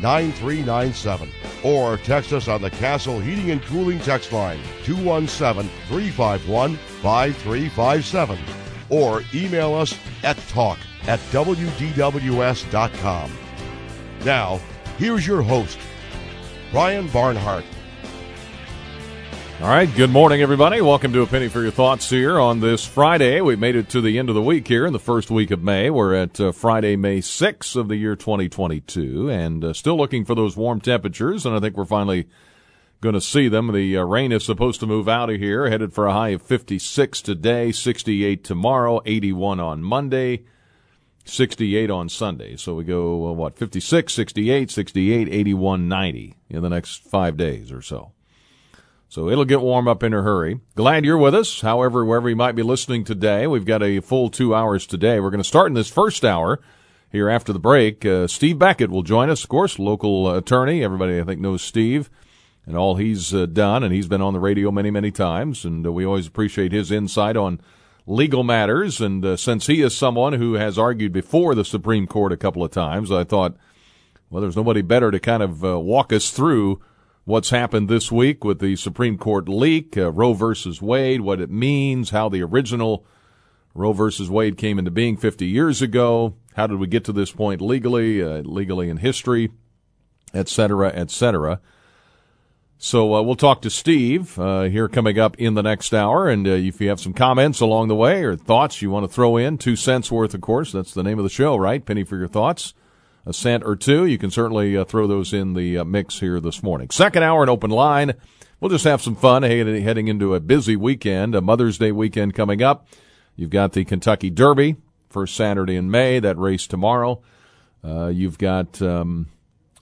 9397 or text us on the Castle Heating and Cooling text line 217 351 5357 or email us at talk at wdws.com. Now, here's your host, Brian Barnhart. All right, good morning, everybody. Welcome to A Penny for Your Thoughts here on this Friday. We've made it to the end of the week here in the first week of May. We're at uh, Friday, May 6th of the year 2022, and uh, still looking for those warm temperatures, and I think we're finally going to see them. The uh, rain is supposed to move out of here, headed for a high of 56 today, 68 tomorrow, 81 on Monday. 68 on Sunday. So we go, uh, what, 56, 68, 68, 81, 90 in the next five days or so. So it'll get warm up in a hurry. Glad you're with us. However, wherever you might be listening today, we've got a full two hours today. We're going to start in this first hour here after the break. Uh, Steve Beckett will join us, of course, local attorney. Everybody, I think, knows Steve and all he's uh, done, and he's been on the radio many, many times, and uh, we always appreciate his insight on legal matters. And uh, since he is someone who has argued before the Supreme Court a couple of times, I thought, well, there's nobody better to kind of uh, walk us through what's happened this week with the Supreme Court leak, uh, Roe versus Wade, what it means, how the original Roe versus Wade came into being 50 years ago, how did we get to this point legally, uh, legally in history, et cetera, et cetera. So uh, we'll talk to Steve uh, here coming up in the next hour, and uh, if you have some comments along the way or thoughts you want to throw in, two cents worth, of course. That's the name of the show, right? Penny for your thoughts a cent or two. You can certainly uh, throw those in the uh, mix here this morning. Second hour, an open line. We'll just have some fun heading into a busy weekend, a Mother's Day weekend coming up. You've got the Kentucky Derby, first Saturday in May, that race tomorrow. Uh, you've got, um,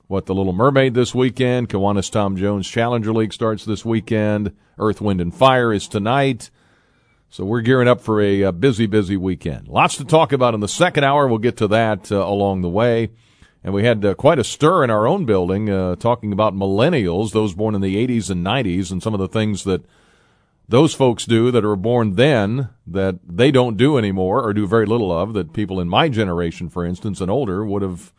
what, the Little Mermaid this weekend. Kiwanis Tom Jones Challenger League starts this weekend. Earth, Wind, and Fire is tonight. So we're gearing up for a, a, busy, busy weekend. Lots to talk about in the second hour. We'll get to that uh, along the way. And we had uh, quite a stir in our own building uh, talking about millennials, those born in the 80s and 90s, and some of the things that those folks do that are born then that they don't do anymore or do very little of that people in my generation, for instance, and older would have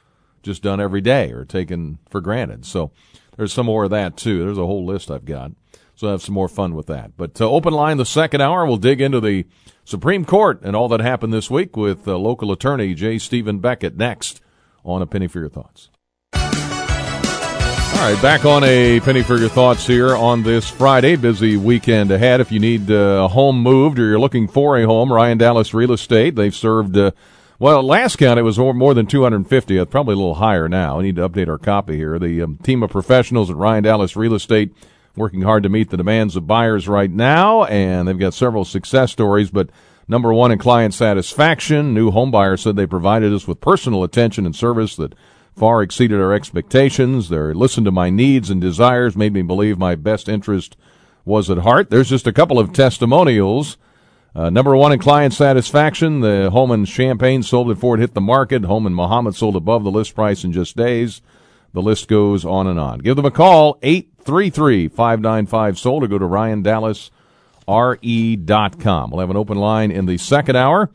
just done every day or taken for granted. So there's some more of that too. There's a whole list I've got. So I have some more fun with that. But uh, open line the second hour, we'll dig into the Supreme Court and all that happened this week with uh, local attorney J. Stephen Beckett next on A Penny for Your Thoughts. All right, back on A Penny for Your Thoughts here on this Friday. Busy weekend ahead. If you need uh, a home moved or you're looking for a home, Ryan Dallas Real Estate, they've served, uh, well, last count it was more than 250. Probably a little higher now. I need to update our copy here. The um, team of professionals at Ryan Dallas Real Estate working hard to meet the demands of buyers right now, and they've got several success stories, but Number one in client satisfaction. New homebuyers said they provided us with personal attention and service that far exceeded our expectations. They listened to my needs and desires, made me believe my best interest was at heart. There's just a couple of testimonials. Uh, number one in client satisfaction, the home in Champaign sold before it hit the market. Home in Mahomet sold above the list price in just days. The list goes on and on. Give them a call, 833 595 sold, or go to Ryan Dallas re.com. We'll have an open line in the second hour.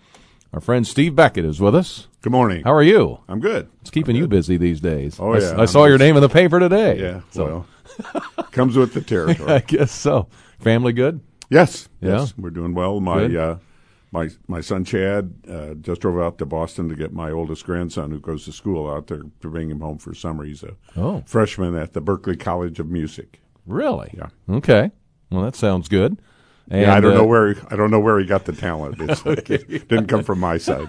Our friend Steve Beckett is with us. Good morning. How are you? I'm good. It's keeping you busy these days. Oh, yeah. I, I saw your name in the paper today. Yeah, so. well, comes with the territory. I guess so. Family good? Yes. Yeah. Yes, we're doing well. My uh, my my son Chad uh, just drove out to Boston to get my oldest grandson, who goes to school out there, to bring him home for summer. He's a oh. freshman at the Berklee College of Music. Really? Yeah. Okay. Well, that sounds good. And, yeah, I don't uh, know where he, I don't know where he got the talent. It's like, it didn't come from my side.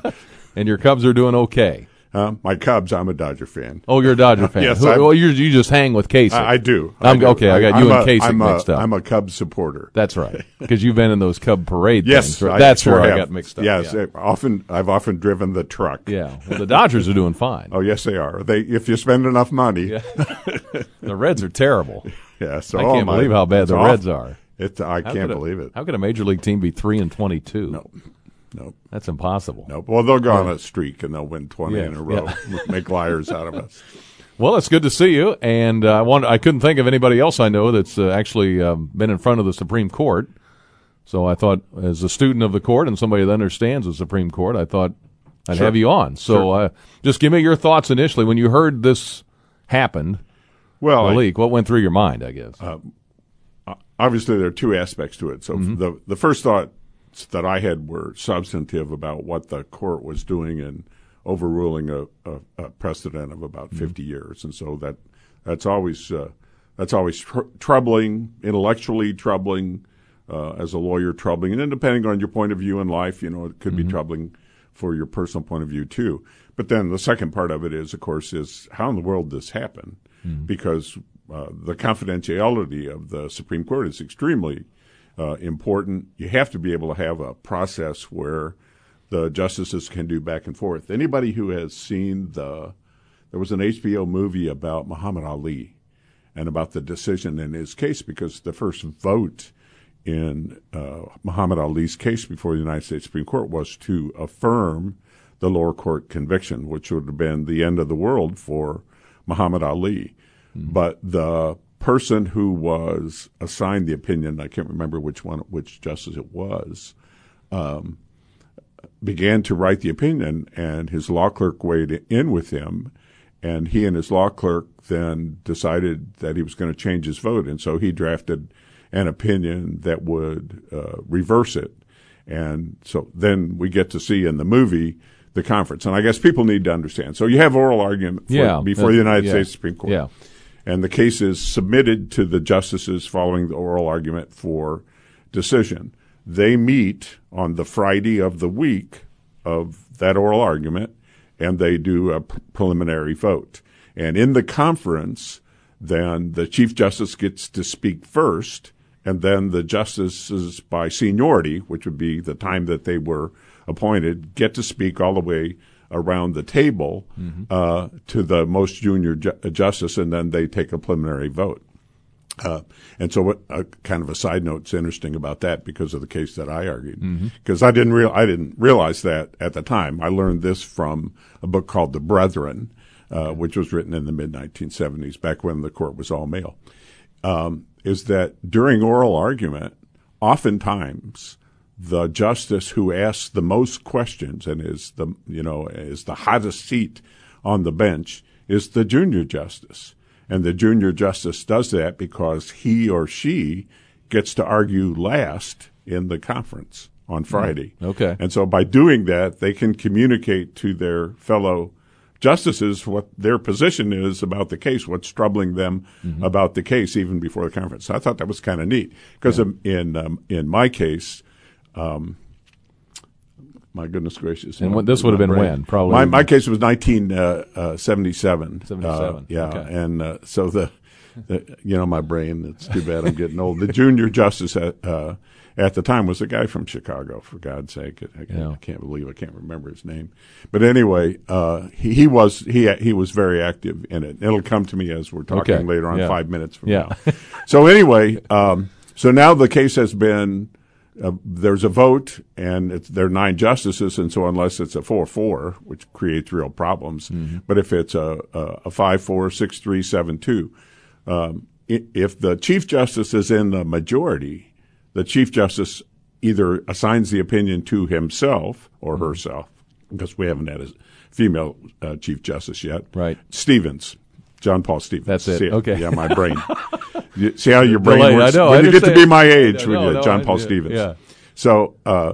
And your Cubs are doing okay. Uh, my Cubs, I'm a Dodger fan. Oh, you're a Dodger fan. Yes, Who- well, you you just hang with Casey. I, I do. I'm- I do. okay, I got you I'm and a- Kasich I'm a- mixed up. I'm a Cubs supporter. That's right, because you've been in those Cub parade yes, things. right? I That's sure where I have. got mixed up. Yes, yeah. often I've often driven the truck. Yeah. Well, the Dodgers are doing fine. Oh yes, they are. They if you spend enough money. Yeah. The Reds are terrible. so I oh, can't my- believe how bad the off- Reds are. It's I How can't a- believe it. How could a major league team be three and twenty-two? No, no, That's impossible. no. Well, they'll go on a streak and they'll win twenty Yeah, in a row. Make liars out of us. Well, it's good to see you, and uh, I want I couldn't think of anybody else I know that's uh, actually um, been in front of the Supreme Court. So I thought, as a student of the court and somebody that understands the Supreme Court, I thought I'd Sure. have you on. So uh, just give me your thoughts initially when you heard this happened, Well, I- leak. What went through your mind? I guess. Obviously there are two aspects to it. So Mm-hmm. the the first thoughts that I had were substantive about what the court was doing in overruling a, a, a precedent of about Mm-hmm. 50 years, and so that that's always uh, that's always tr- troubling, intellectually troubling, uh, as a lawyer troubling, and then depending on your point of view in life, you know, it could Mm-hmm. be troubling for your personal point of view too. But then the second part of it is, of course, is how in the world this happened, because uh, the confidentiality of the Supreme Court is extremely uh, important. You have to be able to have a process where the justices can do back and forth. Anybody who has seen the, there was an HBO movie about Muhammad Ali and about the decision in his case because the first vote in uh, Muhammad Ali's case before the United States Supreme Court was to affirm the lower court conviction, which would have been the end of the world for Muhammad Ali. But the person who was assigned the opinion, I can't remember which one, which justice it was, um, began to write the opinion, and his law clerk weighed in with him, and he and his law clerk then decided that he was going to change his vote, and so he drafted an opinion that would uh, reverse it, and so then we get to see in the movie the conference, and I guess people need to understand. So you have oral argument for, Yeah, before uh, the United yeah. States Supreme Court, Yeah. And the case is submitted to the justices following the oral argument for decision. They meet on the Friday of the week of that oral argument, and they do a preliminary vote. And in the conference, then the Chief Justice gets to speak first, and then the justices by seniority, which would be the time that they were appointed, get to speak all the way around the table uh, to the most junior ju- justice, and then they take a preliminary vote. Uh, and so, what uh, kind of a side note is interesting about that because of the case that I argued. Because I didn't real I didn't realize that at the time. I learned this from a book called The Brethren, uh, which was written in the mid 1970s, back when the court was all male. Um, is that during oral argument, oftentimes the justice who asks the most questions and is the you know is the hottest seat on the bench is the junior justice. And the junior justice does that because he or she gets to argue last in the conference on Friday. Okay. And so by doing that, they can communicate to their fellow justices what their position is about the case, what's troubling them about the case even before the conference. So I thought that was kind of neat because in um, in my case, um, my goodness gracious, And what- this would have been brain. when? Probably- my my case was nineteen seventy seven. 77, yeah, okay. and uh, so the, the you know my brain. It's too bad I'm getting old. The junior justice at uh, at the time was a guy from Chicago. For God's sake, I, I, Yeah. I can't believe I can't remember his name. But anyway, uh, he, he was he he was very active in it. It'll come to me as we're talking Okay. later on, Yeah. five minutes from Yeah. now. so anyway, um, so now the case has been. Uh, there's a vote, and it's, there are nine justices, and so unless it's a four-four, which creates real problems, but if it's a, a, five-four, six-three, seven-two, um, if the chief justice is in the majority, the chief justice either assigns the opinion to himself or Mm-hmm. herself, because we haven't had a female uh, chief justice yet. Right. Stevens, John Paul Stevens. That's it. See Okay. Yeah, my brain. You see how your brain Delayed. works I know. when I you get to be my age, when know, you no, John Paul Stevens. yeah. So, uh,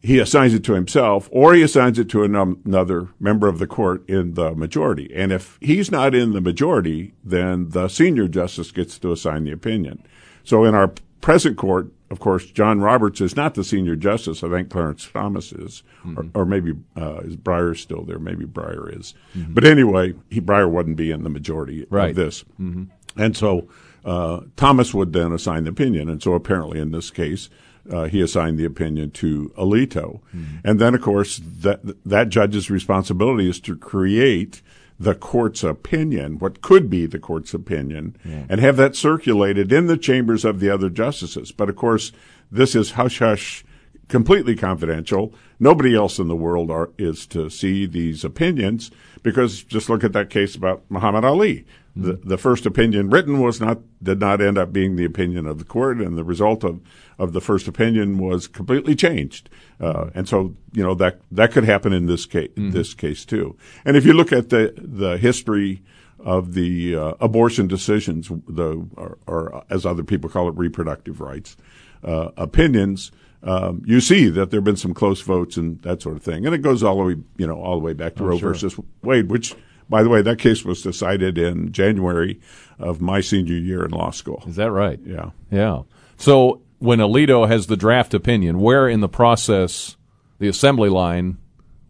he assigns it to himself or he assigns it to another member of the court in the majority. And if he's not in the majority, then the senior justice gets to assign the opinion. So in our present court, of course, John Roberts is not the senior justice. I think Clarence Thomas is, mm-hmm. or, or, maybe uh, is Breyer still there? Maybe Breyer is. Mm-hmm. But anyway, he, Breyer wouldn't be in the majority right. of this. Mm-hmm. And so uh, Thomas would then assign the opinion. And so apparently in this case, uh, he assigned the opinion to Alito. Mm-hmm. And then, of course, that, that judge's responsibility is to create the court's opinion, what could be the court's opinion, yeah. and have that circulated in the chambers of the other justices. But of course, this is hush hush, completely confidential. Nobody else in the world are, is to see these opinions because just look at that case about Muhammad Ali. The, mm-hmm. the first opinion written was not did not end up being the opinion of the court, and the result of, of the first opinion was completely changed. Uh, and so, you know that that could happen in this case mm-hmm. this case too. And if you look at the the history of the uh, abortion decisions, the or, or, as other people call it, reproductive rights uh, opinions. Um, you see that there have been some close votes and that sort of thing, and it goes all the way, you know, all the way back to oh, Roe sure. versus Wade, which by the way, that case was decided in January of my senior year in law school. Is that right? Yeah. Yeah. So when Alito has the draft opinion, where in the process, the assembly line,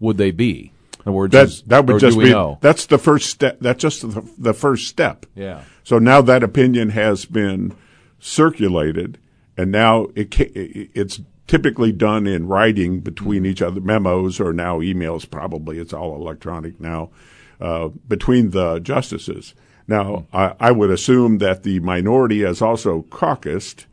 would they be? In words, that, that would just be know? that's the first step. That's just the, the first step. Yeah. So now that opinion has been circulated, and now it it's typically done in writing between each other, memos or now emails. Probably it's all electronic now uh, between the justices. Now, I, I, would assume that the minority has also caucused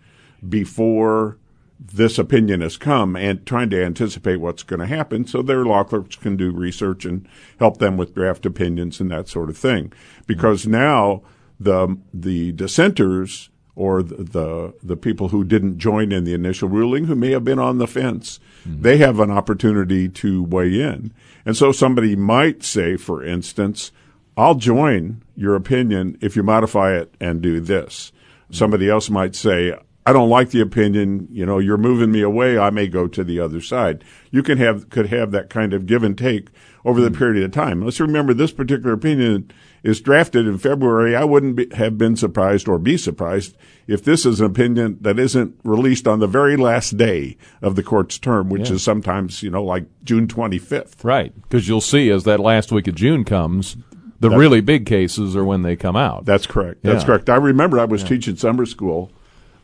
before this opinion has come and trying to anticipate what's going to happen so their law clerks can do research and help them with draft opinions and that sort of thing. Because now the, the dissenters or the, the, the people who didn't join in the initial ruling, who may have been on the fence, mm-hmm. they have an opportunity to weigh in. And so somebody might say, for instance, I'll join your opinion if you modify it and do this. Mm-hmm. Somebody else might say, I don't like the opinion. You know, you're moving me away. I may go to the other side. You can have could have that kind of give and take over the mm-hmm. period of time. Let's remember this particular opinion is drafted in February, I wouldn't be, have been surprised or be surprised if this is an opinion that isn't released on the very last day of the court's term, which yeah. is sometimes, you know, like June 25th. Right. Because you'll see as that last week of June comes, the that's, really big cases are when they come out. That's correct. That's yeah. correct. I remember I was yeah. teaching summer school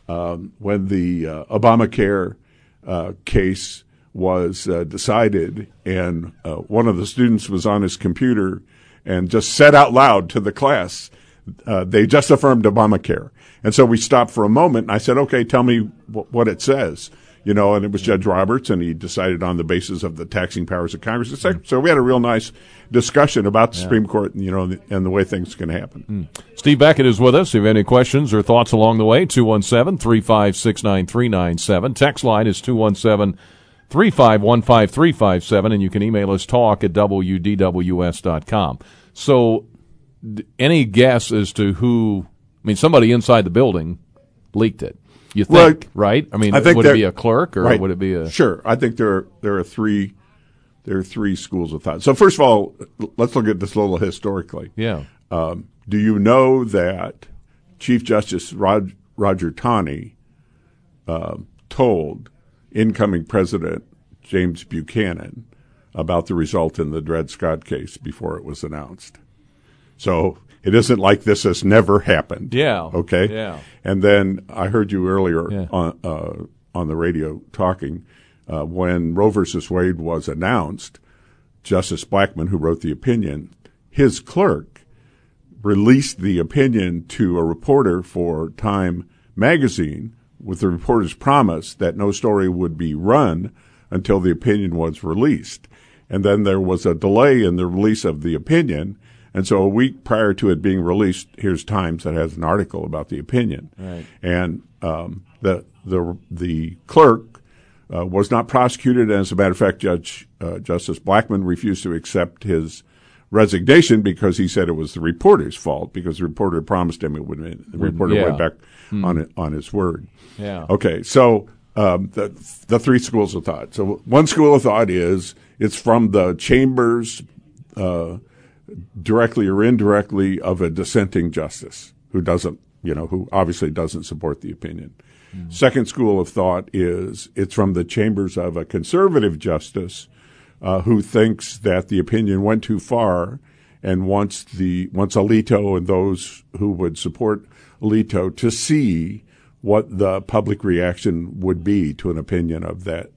um, when the uh, Obamacare uh, case was uh, decided, and uh, one of the students was on his computer and just said out loud to the class, uh, they just affirmed Obamacare. And so we stopped for a moment and I said, okay, tell me w- what it says. You know, and it was Judge Roberts, and he decided on the basis of the taxing powers of Congress. So we had a real nice discussion about the yeah. Supreme Court, and you know, and the way things can happen. Mm. Steve Beckett is with us. If you have any questions or thoughts along the way, 217 356 9397. Text line is 217 3515357, and you can email us talk at wdws.com. So, any guess as to who, I mean, somebody inside the building leaked it. You think, well, right? I mean, I think would it be a clerk or right. would it be a. Sure. I think there are, there are three. There are three schools of thought. So first of all, let's look at this a little historically. Yeah. Um, do you know that Chief Justice Rod, Roger Taney uh, told incoming President James Buchanan about the result in the Dred Scott case before it was announced. So it isn't like this has never happened. Yeah. Okay. Yeah. And then I heard you earlier yeah. on uh, on the radio talking uh, when Roe versus Wade was announced. Justice Blackmun, who wrote the opinion, his clerk released the opinion to a reporter for Time magazine with the reporter's promise that no story would be run until the opinion was released. And then there was a delay in the release of the opinion. And so a week prior to it being released, here's Times that has an article about the opinion. Right. And um, the the the clerk uh, was not prosecuted. And as a matter of fact, Judge uh, Justice Blackmun refused to accept his resignation because he said it was the reporter's fault because the reporter promised him it would. The reporter yeah. went back mm. on it, on his word. Yeah. Okay. So um, the the three schools of thought. So one school of thought is it's from the chambers, uh, directly or indirectly, of a dissenting justice who doesn't, you know, who obviously doesn't support the opinion. Second school of thought is it's from the chambers of a conservative justice uh, who thinks that the opinion went too far and wants the wants Alito and those who would support Alito to see what the public reaction would be to an opinion of that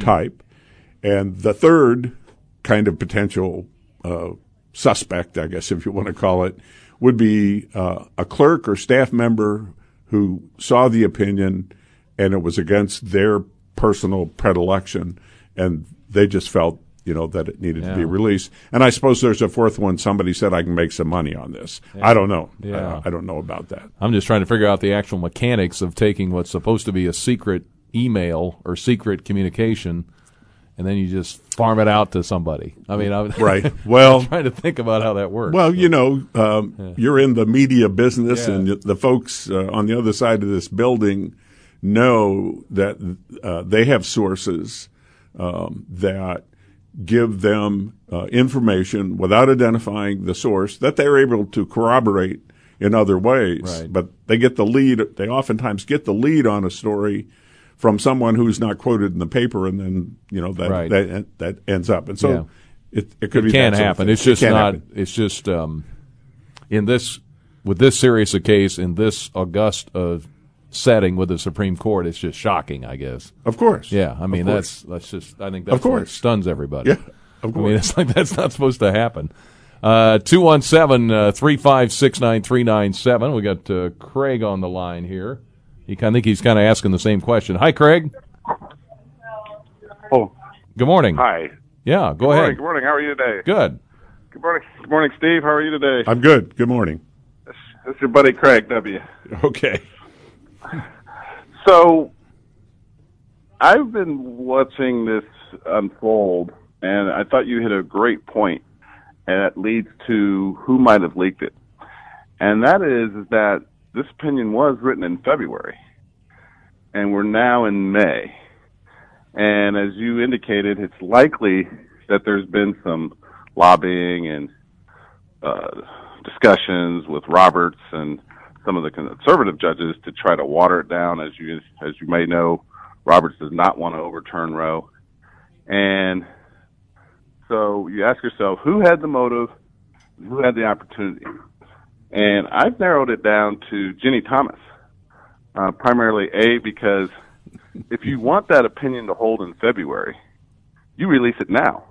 type. And the third kind of potential uh, suspect, I guess, if you want to call it, would be uh, a clerk or staff member who saw the opinion and it was against their personal predilection and they just felt you know that it needed to be released. And i suppose there's a fourth one. Somebody said i can make some money on this. I don't know. Yeah. I, I don't know about that. I'm just trying to figure out the actual mechanics of taking what's supposed to be a secret email or secret communication, and then you just farm it out to somebody. I mean, I'm right well I'm trying to think about how that works. Well, you know, um, you're in the media business, Yeah. and the folks uh, on the other side of this building know that uh, they have sources um, that give them uh, information without identifying the source that they're able to corroborate in other ways. Right. But they get the lead. They oftentimes get the lead on a story from someone who's not quoted in the paper, and then you know that Right. that that ends up. And so. Yeah. It, it could it be can that sort of happen. It's just can not. happen. It's just um, in this with this serious a case in this august uh, setting with the Supreme Court. It's just shocking. I guess. Of course. Yeah, I mean that's that's just. I think that's Of course. stuns everybody. Yeah, of course. I mean, it's like that's not supposed to happen. Uh, Two one seven three five six nine three nine seven. We got uh, Craig on the line here. He, I think he's kind of asking the same question. Hi, Craig. Oh, Good morning. hi. Yeah, go Good morning. ahead. Good morning. How are you today? Good. Good morning. Good morning, Steve. How are you today? I'm good. Good morning. This is your buddy Craig W. Okay. So, I've been watching this unfold, and I thought you hit a great point, and that leads to who might have leaked it. And that is, is that this opinion was written in February, and we're now in May. And as you indicated, it's likely that there's been some lobbying and uh, discussions with Roberts and some of the conservative judges to try to water it down. As you as you may know, Roberts does not want to overturn Roe, and so you ask yourself, who had the motive, who had the opportunity, and I've narrowed it down to Ginni Thomas, uh, primarily a because if you want that opinion to hold in February, you release it now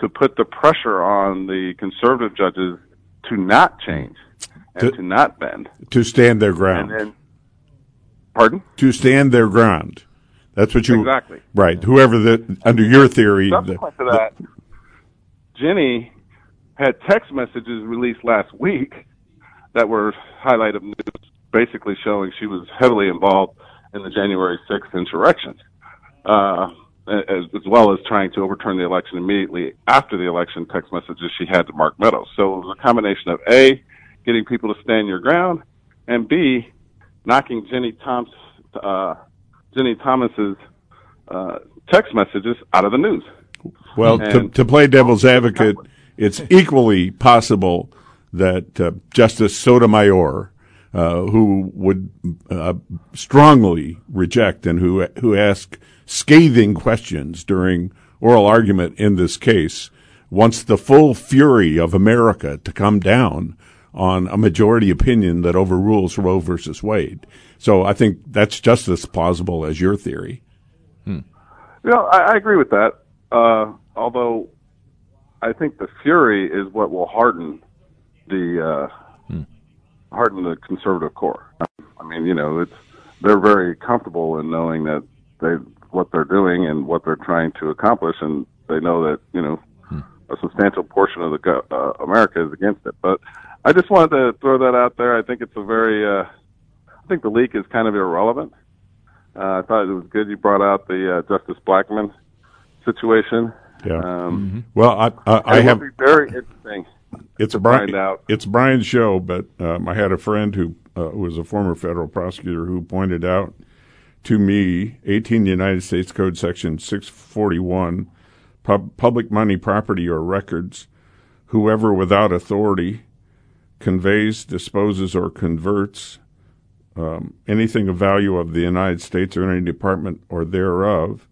to put the pressure on the conservative judges to not change and To- to not bend. To stand their And ground. then, pardon? to stand their ground. That's what you Exactly. right. Whoever the under your theory. the- to that, Ginni had text messages released last week that were highlight of news, basically showing she was heavily involved in the January 6th insurrection, uh, as, as well as trying to overturn the election immediately after the election. Text messages she had to Mark Meadows. So it was a combination of a getting people to stand your ground, and b knocking Ginni Thomas, uh, Ginni Thomas's uh, text messages out of the news. well, to, to play devil's advocate, it's equally possible that uh, Justice Sotomayor, uh, who would uh, strongly reject and who who asked scathing questions during oral argument in this case, wants the full fury of America to come down on a majority opinion that overrules Roe versus Wade. So I think that's just as plausible as your theory. You know, I, I agree with that. Uh, although I think the fury is what will harden the uh, harden the conservative core. I mean, you know, it's they're very comfortable in knowing that they what they're doing and what they're trying to accomplish, and they know that you know a substantial portion of the uh, America is against it. But I just wanted to throw that out there. I think it's a very uh, I think the leak is kind of irrelevant. Uh, I thought it was good you brought out the uh, Justice Blackmun situation. Yeah. Um, Well, I I, I have very interesting. It's Brian. out. It's Brian's show, but um, I had a friend who uh, who was a former federal prosecutor who pointed out to me 18 United States Code Section 641, pub- public money, property, or records, whoever without authority conveys, disposes, or converts um, anything of value of the United States or any department or thereof,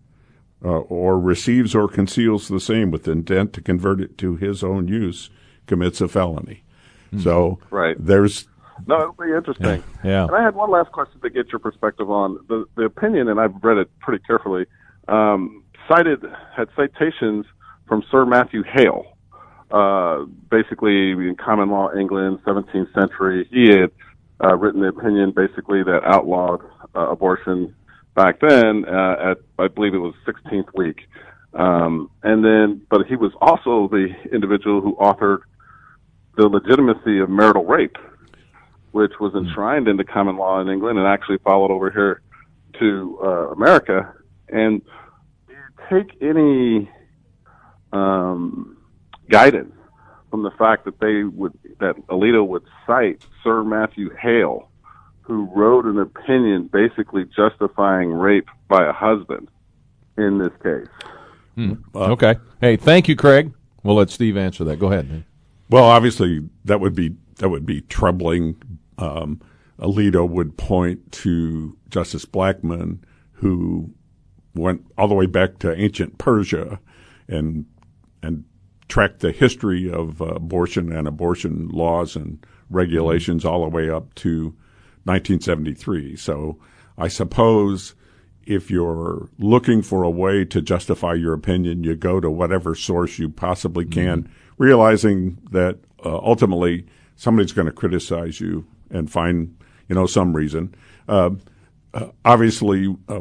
uh, or receives or conceals the same with intent to convert it to his own use, commits a felony. So Right. there's No, it'll be interesting. Yeah. And I had one last question to get your perspective on the the opinion, and I've read it pretty carefully. Um, cited had citations from Sir Matthew Hale, uh, basically in common law England, 17th century. He had uh, written the opinion basically that outlawed uh, abortion back then uh, at I believe it was 16th week. Um, and then, but he was also the individual who authored the legitimacy of marital rape, which was enshrined into common law in England and actually followed over here to uh, America. And you take any um, guidance from the fact that they would that Alito would cite Sir Matthew Hale, who wrote an opinion basically justifying rape by a husband in this case? okay. Hey, thank you, Craig. We'll let Steve answer that. Go ahead. Well, obviously, that would be that would be troubling. Um, Alito would point to Justice Blackmun, who went all the way back to ancient Persia, and and tracked the history of uh, abortion and abortion laws and regulations all the way up to 1973. So, I suppose if you're looking for a way to justify your opinion, you go to whatever source you possibly can, realizing that uh, ultimately somebody's going to criticize you and find, you know, some reason. Uh, uh, obviously, uh,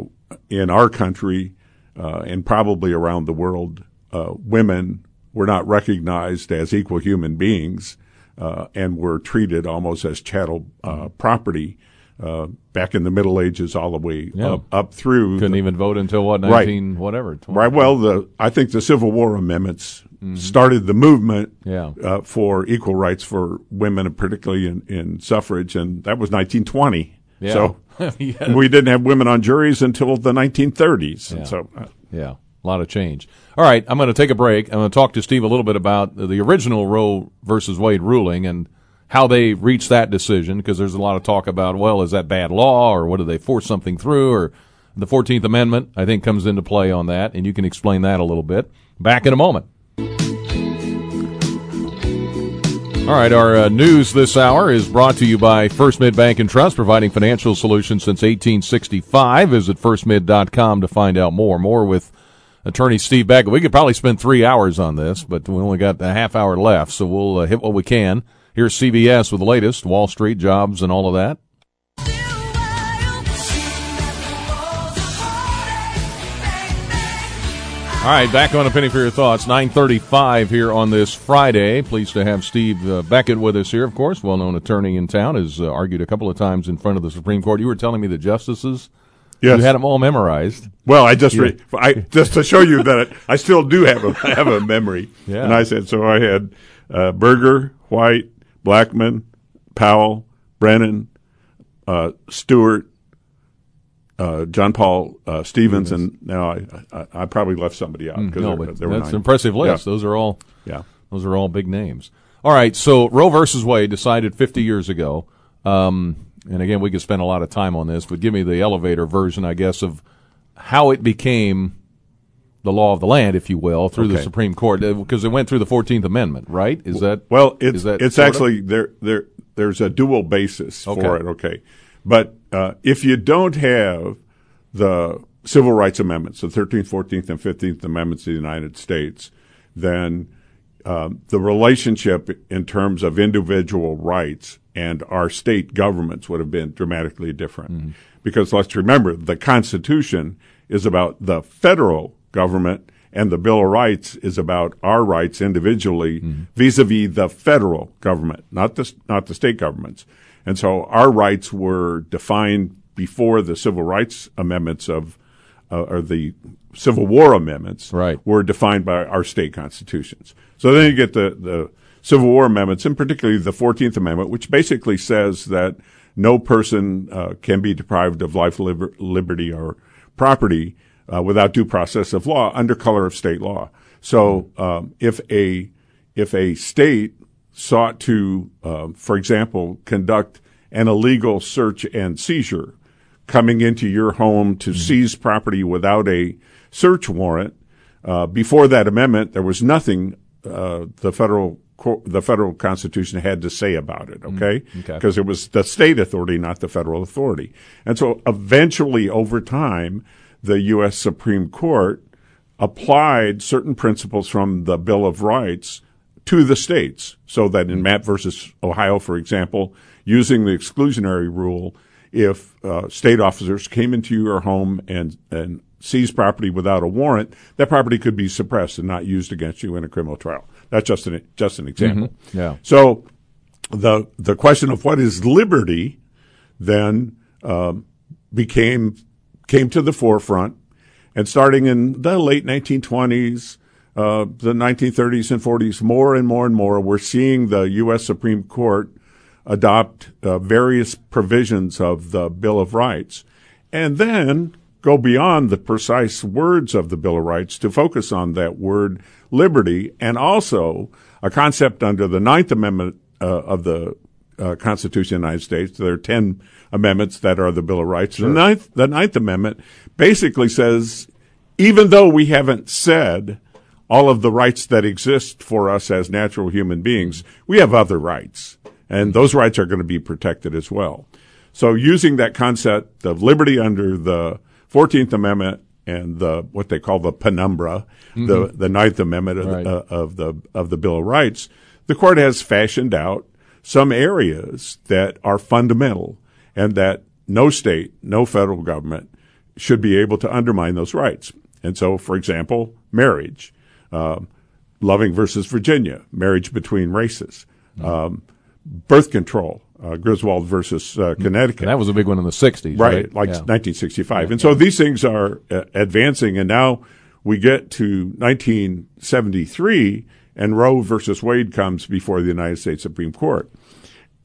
in our country uh, and probably around the world, uh, women were not recognized as equal human beings uh, and were treated almost as chattel uh, property uh, back in the Middle Ages, all the way Yeah. up, up through. Couldn't even vote until what, Right. 19, whatever. 20. Right. Well, the I think the Civil War amendments started the movement Mm-hmm. Yeah. uh, for equal rights for women, and particularly in, in suffrage, and that was 1920. Yeah. So Yeah. we didn't have women on juries until the 1930s. And so uh, Yeah, a lot of change. All right, I'm going to take a break. I'm going to talk to Steve a little bit about the original Roe versus Wade ruling and how they reached that decision because there's a lot of talk about, well, is that bad law or what did they force something through or the 14th Amendment, I think, comes into play on that, and you can explain that a little bit. Back in a moment. All right, our uh, news this hour is brought to you by First Mid Bank and Trust, providing financial solutions since 1865. Visit firstmid.com to find out more. More with attorney Steve Beckett. We could probably spend three hours on this, but we only got a half hour left, so we'll uh, hit what we can. Here's CBS with the latest Wall Street jobs and all of that. All right, back on a penny for your thoughts. Nine thirty-five here on this Friday. Pleased to have Steve uh, Beckett with us here. Of course, well-known attorney in town has uh, argued a couple of times in front of the Supreme Court. You were telling me the justices. Yes. You had them all memorized. Well, I just re- I just to show you that I still do have a have a memory. Yeah. And I said so. I had uh, Burger, White, Blackmun, Powell, Brennan, uh, Stewart, uh, John Paul uh, Stevens, and now I, I I probably left somebody out because Mm, No, there, were that's nine. an impressive list. Yeah. Those are all Yeah. those are all big names. All right, so Roe versus Wade decided 50 years ago. Um, and again, we could spend a lot of time on this, but give me the elevator version, I guess, of how it became the law of the land, if you will, through the Supreme Court, because it went through the Fourteenth Amendment, right? Is that Well, it's is that it's sort of? actually there there there's a dual basis for it. Okay, but uh, if you don't have the civil rights amendments, the Thirteenth, Fourteenth, and Fifteenth Amendments of the United States, then um, the relationship in terms of individual rights and our state governments would have been dramatically different. Because let's remember, the Constitution is about the federal government, and the Bill of Rights is about our rights individually vis-a-vis the federal government, not the not the state governments. And so our rights were defined before the civil rights amendments of uh, or the Civil War amendments Right. were defined by our state constitutions. So then you get the, the Civil War amendments, and particularly the 14th Amendment, which basically says that no person uh, can be deprived of life, liber- liberty, or property uh, without due process of law under color of state law. So um, if a if a state sought to, uh, for example, conduct an illegal search and seizure, coming into your home to mm-hmm. seize property without a search warrant, uh, before that amendment, there was nothing uh, the federal the federal constitution had to say about it. Mm-hmm. Okay, because okay. it was the state authority, not the federal authority, and so eventually, over time, the U.S. Supreme Court applied certain principles from the Bill of Rights to the states, so that in Mapp versus Ohio, for example, using the exclusionary rule, if uh, state officers came into your home and and seized property without a warrant, that property could be suppressed and not used against you in a criminal trial. That's just an just an example. Mm-hmm. Yeah. So the the question of what is liberty then um, became came to the forefront, and starting in the late 1920s, uh, the 1930s and 40s, more and more and more, we're seeing the U.S. Supreme Court adopt uh, various provisions of the Bill of Rights, and then go beyond the precise words of the Bill of Rights to focus on that word liberty and also a concept under the Ninth Amendment uh, of the uh, Constitution of the United States. There are 10 amendments that are the Bill of Rights. Sure. The, Ninth, the Ninth Amendment basically says even though we haven't said all of the rights that exist for us as natural human beings, we have other rights. And those rights are going to be protected as well. So using that concept of liberty under the 14th Amendment and the what they call the penumbra, mm-hmm. the the Ninth Amendment of, right. uh, of, the of the Bill of Rights, the court has fashioned out some areas that are fundamental and that no state, no federal government should be able to undermine those rights. And so, for example, marriage, uh, Loving versus Virginia, marriage between races, mm-hmm. um, birth control, uh, Griswold versus uh, Connecticut. And that was a big one in the 60s, right? right? Like yeah. 1965. Yeah. And so these things are uh, advancing, and now we get to 1973, and Roe versus Wade comes before the United States Supreme Court.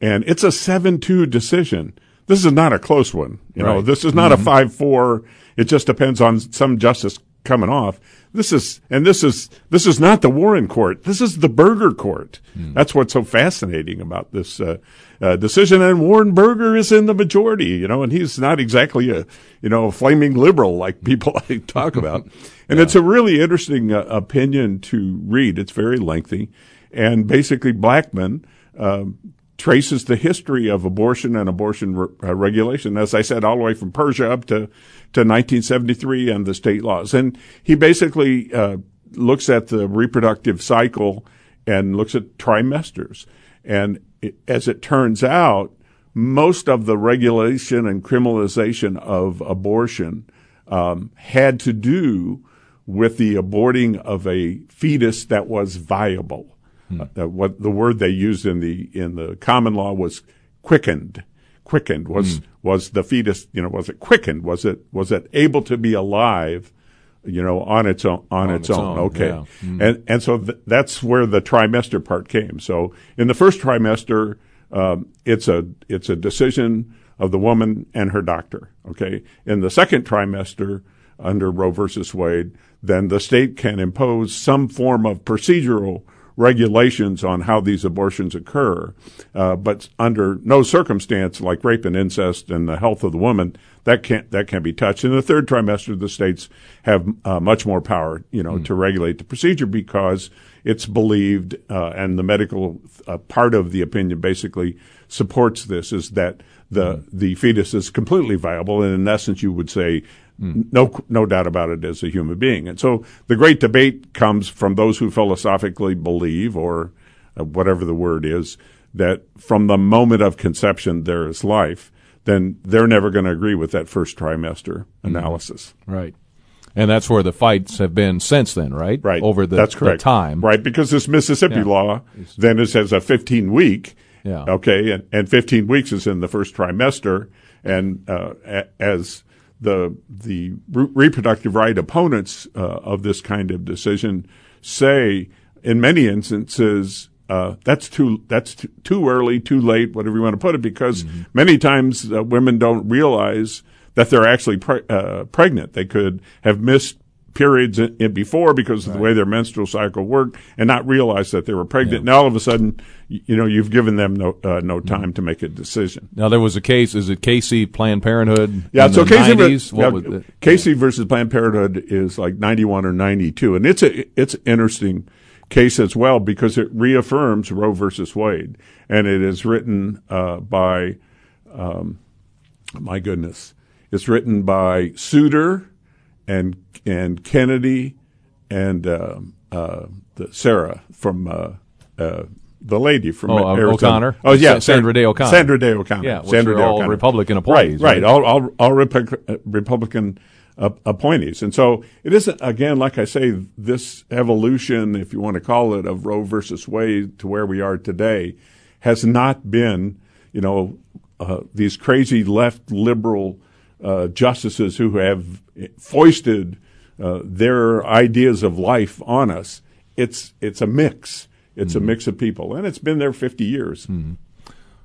And it's a 7 2 decision. This is not a close one. You right. know, this is not mm-hmm. a 5 4. It just depends on some justice coming off. This is, and this is, this is not the Warren court. This is the Burger court. Mm. That's what's so fascinating about this, uh, uh, decision. And Warren Burger is in the majority, you know, and he's not exactly a, you know, a flaming liberal like people like talk about. And yeah. it's a really interesting uh, opinion to read. It's very lengthy. And basically Blackmun, um, traces the history of abortion and abortion re- uh, regulation, as I said, all the way from Persia up to, to 1973 and the state laws. And he basically uh, looks at the reproductive cycle and looks at trimesters. And it, as it turns out, most of the regulation and criminalization of abortion um, had to do with the aborting of a fetus that was viable. Hmm. Uh, what the word they used in the in the common law was quickened. Quickened was hmm. was the fetus. You know, was it quickened? Was it was it able to be alive? You know, on its own. On, on its, its, own. own okay, yeah. Hmm. and and so th- that's where the trimester part came. So in the first trimester, um, it's a it's a decision of the woman and her doctor. Okay, in the second trimester, under Roe versus Wade, then the state can impose some form of procedural regulations on how these abortions occur. Uh, but under no circumstance, like rape and incest and the health of the woman, that can't that can't be touched. In the third trimester, the states have uh, much more power, you know, mm. to regulate the procedure because it's believed, uh, and the medical uh, part of the opinion basically supports this, is that the mm. the fetus is completely viable, and in essence, you would say Mm. No, no doubt about it as a human being. And so the great debate comes from those who philosophically believe, or uh, whatever the word is, that from the moment of conception there is life, then they're never going to agree with that first trimester mm-hmm. analysis. Mm. Right. And that's where the fights have been since then, right? Right. Over the, that's correct. The time. Right. Because this Mississippi yeah. law then it says a 15 week. Yeah. Okay. And, and 15 weeks is in the first trimester. And uh, as the the re- reproductive right opponents uh, of this kind of decision say, in many instances, uh, that's too that's too, too, early, too late, whatever you want to put it, because mm-hmm. many times uh, women don't realize that they're actually pre- uh, pregnant. They could have missed periods in, in before because of right. the way their menstrual cycle worked and not realize that they were pregnant. Yeah. Now all of a sudden, you know, you've given them no uh, no mm-hmm. time mm-hmm. to make a decision. Now there was a case. Is it Casey Planned Parenthood? Yeah, so Casey, 90s? Yeah, the, Casey yeah. versus Planned Parenthood is like ninety one or ninety two, and it's a it's interesting case as well because it reaffirms Roe versus Wade, and it is written uh, by, um, my goodness, it's written by Souter and and Kennedy and uh, uh, the Sarah from uh, uh, the lady from oh, Arizona. O'Connor. Oh yeah, Sandra Day O'Connor. Sandra Day O'Connor. Yeah, Sandra Day all O'Connor. Republican appointees. Right, right. All all, all Republican uh, appointees, and so it isn't again like I say this evolution, if you want to call it, of Roe versus Wade to where we are today, has not been you know uh, these crazy left liberal uh, justices who have foisted uh, their ideas of life on us. It's it's a mix. It's mm-hmm. a mix of people, and it's been there 50 years. Mm-hmm.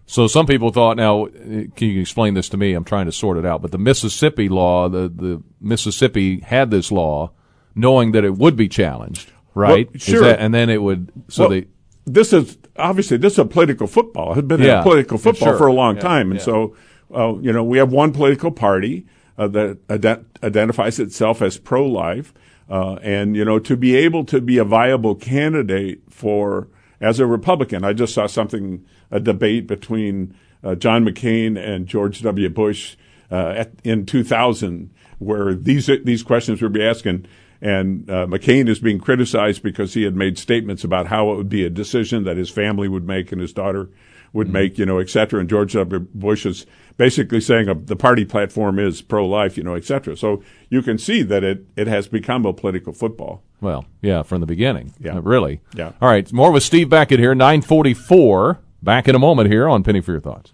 So some people thought. Now, can you explain this to me? I'm trying to sort it out. But the Mississippi law, the the Mississippi had this law, knowing that it would be challenged, right? Well, sure. That, and then it would. So well, they. This is obviously this is a political football. It has been yeah, a political football sure. for a long yeah, time, and yeah. so uh, you know we have one political party uh, that ad- identifies itself as pro-life, uh, and you know to be able to be a viable candidate for as a Republican. I just saw something a debate between uh, John McCain and George W. Bush uh, at, in 2000, where these these questions were being asked. And, and uh, McCain is being criticized because he had made statements about how it would be a decision that his family would make and his daughter would mm-hmm. make, you know, et cetera. And George W. Bush is basically saying uh, the party platform is pro-life, you know, et cetera. So you can see that it, it has become a political football. Well, yeah, from the beginning. Yeah. Uh, really. Yeah. All right. More with Steve Beckett here, 944. Back in a moment here on Penny for Your Thoughts.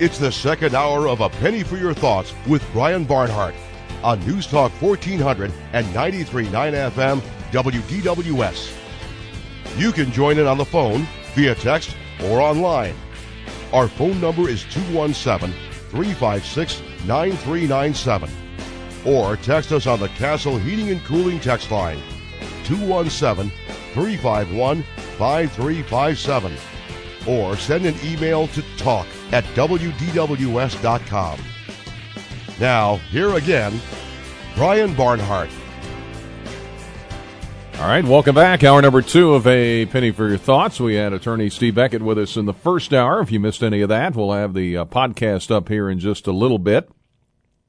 It's the second hour of A Penny for Your Thoughts with Brian Barnhart on News Talk 1400 and 93.9 FM WDWS. You can join in on the phone, via text, or online. Our phone number is 217 356 9397. Or text us on the Castle Heating and Cooling text line 217 351 5357. Or send an email to talk at WDWS.com. Now, here again, Brian Barnhart. All right, welcome back. Hour number two of A Penny for Your Thoughts. We had attorney Steve Beckett with us in the first hour. If you missed any of that, we'll have the uh, podcast up here in just a little bit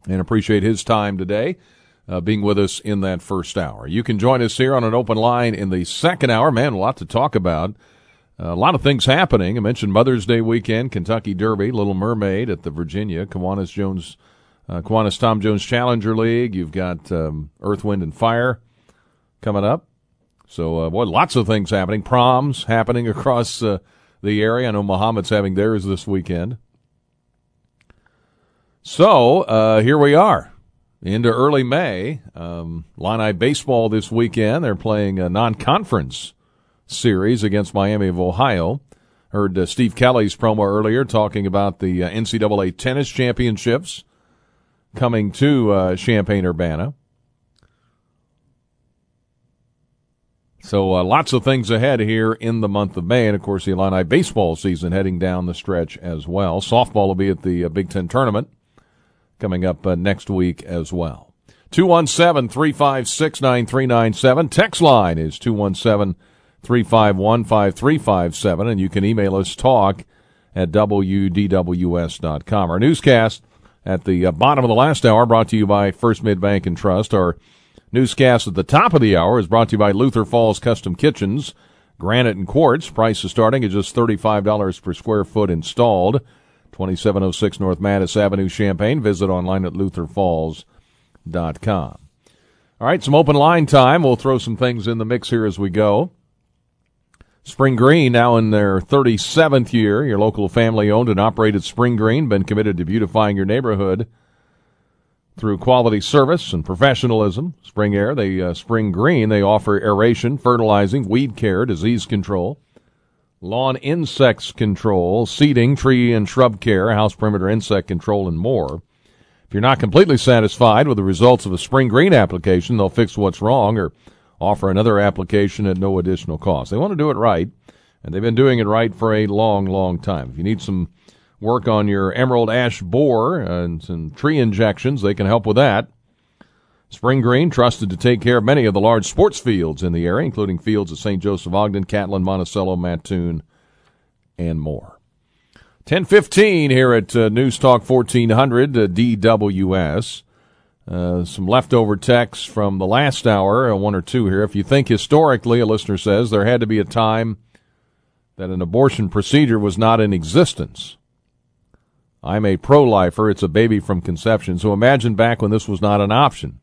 and appreciate his time today. Uh, being with us in that first hour. You can join us here on an open line in the second hour. Man, a lot to talk about. Uh, a lot of things happening. I mentioned Mother's Day weekend, Kentucky Derby, Little Mermaid at the Virginia, Kiwanis Jones, uh, Kiwanis Tom Jones Challenger League. You've got um, Earth, Wind, and Fire coming up. So, uh, boy, lots of things happening. Proms happening across uh, the area. I know Mahomet's having theirs this weekend. So, uh, here we are into early May. Um, baseball this weekend. They're playing a non-conference series against Miami of Ohio. Heard uh, Steve Kelly's promo earlier talking about the uh, NCAA tennis championships coming to uh, Champaign Urbana. So uh, lots of things ahead here in the month of May, and of course the Illini baseball season heading down the stretch as well. Softball will be at the uh, Big Ten tournament coming up uh, next week as well. 217-356-9397. Text line is 217-351-5357, and you can email us talk at wdws.com. Our newscast at the uh, bottom of the last hour brought to you by First Mid Bank and Trust. Our Newscast at the top of the hour is brought to you by Luther Falls Custom Kitchens. Granite and quartz. prices starting at just $35 per square foot installed. 2706 North Mattis Avenue, Champaign. Visit online at lutherfalls.com. All right, some open line time. We'll throw some things in the mix here as we go. Spring Green now in their 37th year. Your local family owned and operated Spring Green been committed to beautifying your neighborhood through quality service and professionalism. Spring Air, they uh, Spring Green, they offer aeration, fertilizing, weed care, disease control, lawn insects control, seeding, tree and shrub care, house perimeter insect control, and more. If you're not completely satisfied with the results of a Spring Green application, they'll fix what's wrong or offer another application at no additional cost. They want to do it right, and they've been doing it right for a long, long time. If you need some work on your emerald ash borer and some tree injections, they can help with that. Spring Green trusted to take care of many of the large sports fields in the area, including fields at St. Joseph Ogden, Catlin, Monticello, Mattoon, and more. 1015 here at uh, News Talk 1400 uh, DWS. Uh, some leftover texts from the last hour, uh, one or two here. If you think historically, a listener says, there had to be a time that an abortion procedure was not in existence. I'm a pro lifer. It's a baby from conception. So imagine back when this was not an option.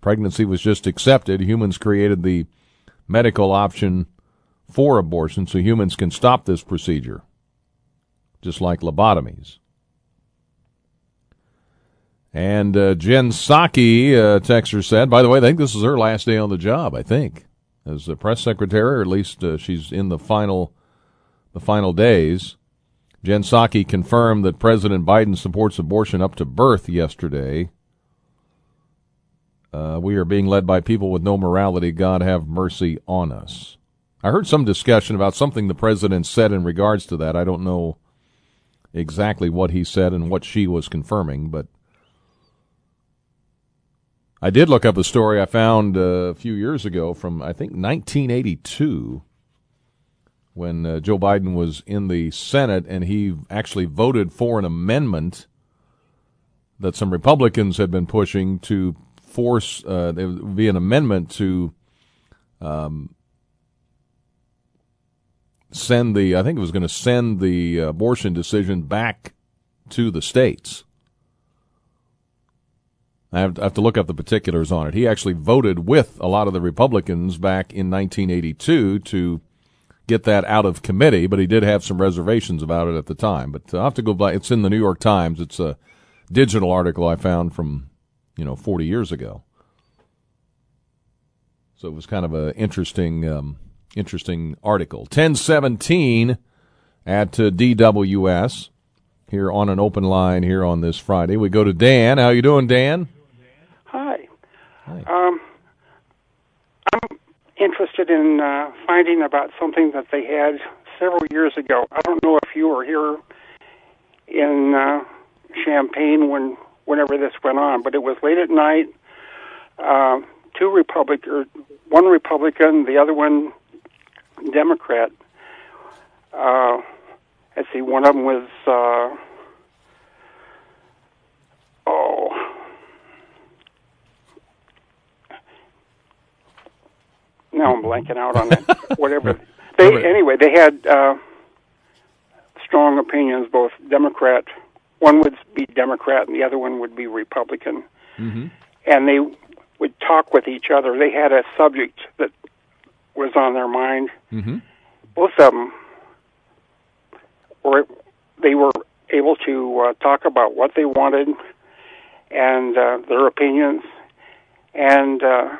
Pregnancy was just accepted. Humans created the medical option for abortion so humans can stop this procedure, just like lobotomies. And uh, Jen Psaki, uh, texter said, by the way, I think this is her last day on the job, I think, as the press secretary, or at least uh, she's in the final, the final days. Jen Psaki confirmed that President Biden supports abortion up to birth yesterday. Uh, we are being led by people with no morality. God have mercy on us. I heard some discussion about something the president said in regards to that. I don't know exactly what he said and what she was confirming, but I did look up a story I found uh, a few years ago from, I think, 1982 when uh, Joe Biden was in the Senate and he actually voted for an amendment that some Republicans had been pushing to force uh, there would be an amendment to um, send the I think it was going to send the abortion decision back to the states. I have, I have, to look up the particulars on it. He actually voted with a lot of the Republicans back in 1982 to get that out of committee, but he did have some reservations about it at the time. But uh, I'll have to go by. It's in the New York Times. It's a digital article I found from, you know, 40 years ago. So it was kind of an interesting, um, interesting article. 1017 at uh, DWS here on an open line here on this Friday. We go to Dan. How you doing, Dan? Hi. Hi. Um, interested in uh, finding about something that they had several years ago. I don't know if you were here in uh, Champaign when whenever this went on, but it was late at night. Uh, two Republic or one Republican, the other one Democrat. Uh, let's see, one of them was uh, oh now I'm blanking out on it. Whatever. They anyway, they had uh, strong opinions. Both Democrat, one would be Democrat, and the other one would be Republican. Mm-hmm. And they would talk with each other. They had a subject that was on their mind. Mm-hmm. Both of them were they were able to uh, talk about what they wanted and uh, their opinions and. Uh,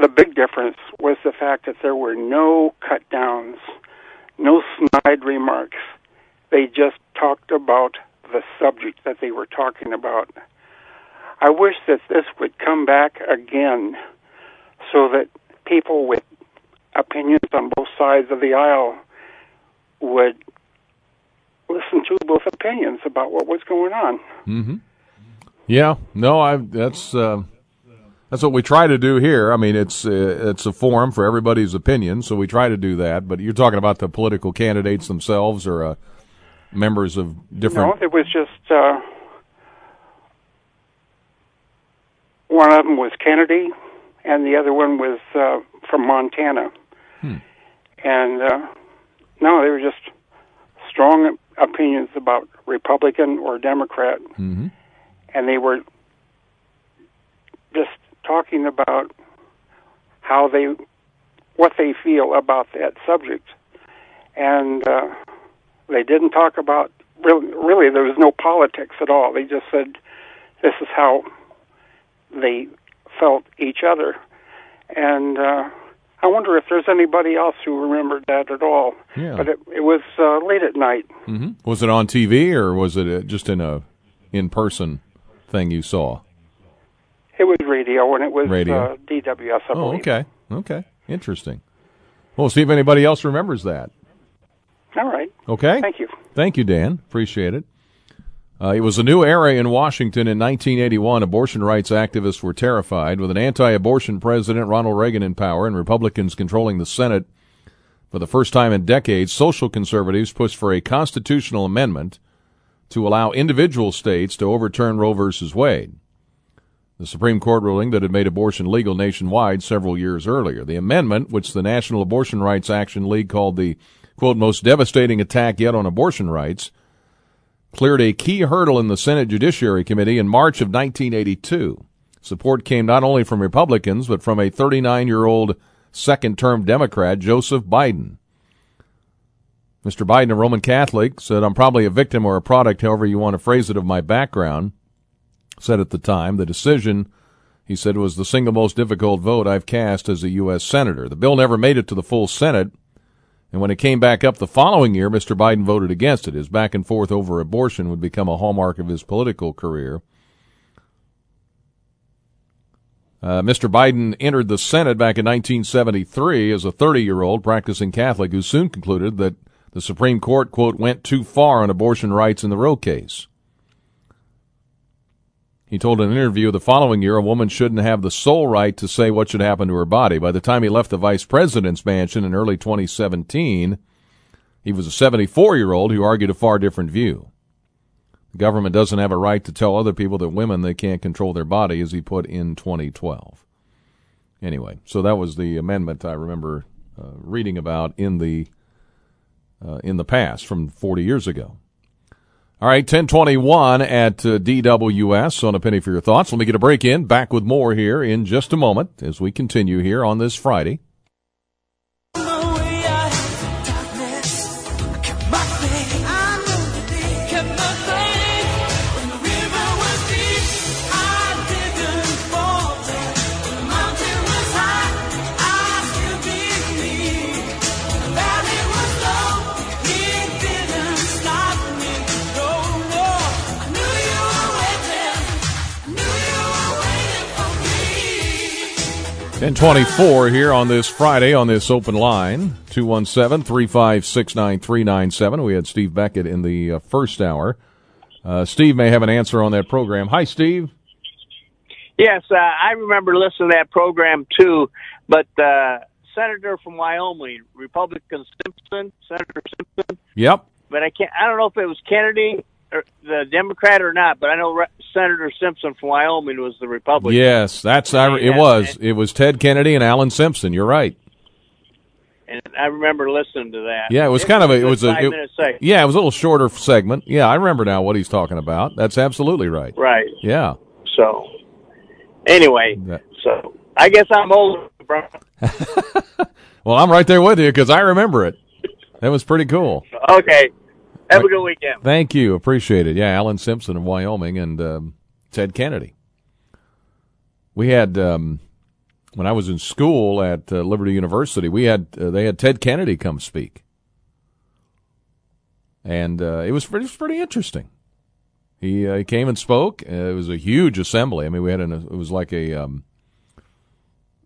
the big difference was the fact that there were no cut downs, no snide remarks. They just talked about the subject that they were talking about. I wish that this would come back again so that people with opinions on both sides of the aisle would listen to both opinions about what was going on. Mm-hmm. Yeah, no, I that's uh, that's what we try to do here. I mean, it's uh, it's a forum for everybody's opinion, so we try to do that. But you're talking about the political candidates themselves, or uh, members of different. No, it was just uh, one of them was Kennedy, and the other one was uh, from Montana. Hmm. And uh, no, they were just strong opinions about Republican or Democrat, mm-hmm. and they were just talking about how they what they feel about that subject, and uh, they didn't talk about really. Really, there was no politics at all. They just said, "This is how they felt each other. And uh, I wonder if there's anybody else who remembered that at all. Yeah. But it, it was uh, late at night. hmm Was it on TV or was it uh, just in a in person thing you saw? It was radio, and it was Radio. Uh, DWS. I Oh, believe. okay, okay, interesting. We'll see if anybody else remembers that. All right. Okay. Thank you. Thank you, Dan. Appreciate it. Uh, it was a new era in Washington in 1981. Abortion rights activists were terrified. With an anti abortion president, Ronald Reagan, in power and Republicans controlling the Senate for the first time in decades, social conservatives pushed for a constitutional amendment to allow individual states to overturn Roe v. Wade, the Supreme Court ruling that had made abortion legal nationwide several years earlier. The amendment, which the National Abortion Rights Action League called the, quote, most devastating attack yet on abortion rights, cleared a key hurdle in the Senate Judiciary Committee in March of 1982. Support came not only from Republicans, but from a 39 year old second term Democrat, Joseph Biden. Mr. Biden, a Roman Catholic, said, I'm probably a victim or a product, however you want to phrase it, of my background. Said at the time, the decision, he said, was the single most difficult vote I've cast as a U.S. Senator. The bill never made it to the full Senate, and when it came back up the following year, Mr. Biden voted against it. His back and forth over abortion would become a hallmark of his political career. Uh, Mr. Biden entered the Senate back in 1973 as a 30 year old practicing Catholic who soon concluded that the Supreme Court, quote, went too far on abortion rights in the Roe case. He told an interview the following year a woman shouldn't have the sole right to say what should happen to her body. By the time he left the vice president's mansion in early 2017, he was a 74 year old who argued a far different view. The government doesn't have a right to tell other people that women they can't control their body, as he put in 2012. Anyway, so that was the amendment I remember uh, reading about in the uh, in the past from 40 years ago. All right, 1021 at uh, DWS on a penny for your thoughts. Let me get a break in. Back with more here in just a moment as we continue here on this Friday. Ten twenty-four here on this Friday on this open line 217-356-9397. We had Steve Beckett in the uh, first hour. Uh, Steve may have an answer on that program. Hi, Steve. Yes, uh, I remember listening to that program too. But uh, Senator from Wyoming, Republican Simpson, Senator Simpson. Yep. But I can't. I don't know if it was Kennedy the Democrat or not. But I know Re- Senator Simpson from Wyoming was the Republican. Yes, that's I, it. Was it was Ted Kennedy and Alan Simpson? You're right. and I remember listening to that. Yeah, it was kind of a it was a it- yeah, it was a little shorter segment. Yeah, I remember now what he's talking about. That's absolutely right. Right. Yeah. So anyway, That- so I guess I'm old. bro. Well, I'm right there with you because I remember it. That was pretty cool. Okay. Have a good weekend. Thank you. Appreciate it. Yeah, Alan Simpson of Wyoming and um, Ted Kennedy. We had um, when I was in school at uh, Liberty University, we had uh, they had Ted Kennedy come speak, and uh, it was pretty, it was pretty interesting. He uh, he came and spoke. Uh, it was a huge assembly. I mean, we had an it was like a um,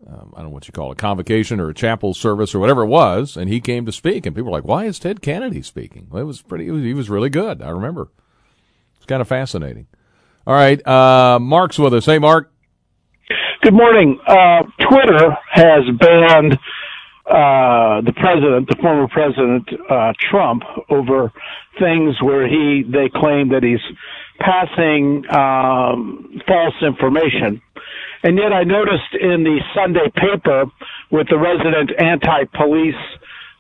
um, I don't know what you call it, a convocation or a chapel service or whatever it was, and he came to speak, and people were like, "Why is Ted Kennedy speaking?" Well, it was pretty. It was, he was really good. I remember. It's kind of fascinating. All right, uh, Mark's with us. Hey, Mark. Good morning. Uh, Twitter has banned uh, the president, the former president uh, Trump, over things where he they claim that he's passing um, false information. And yet, I noticed in the Sunday paper with the resident anti-police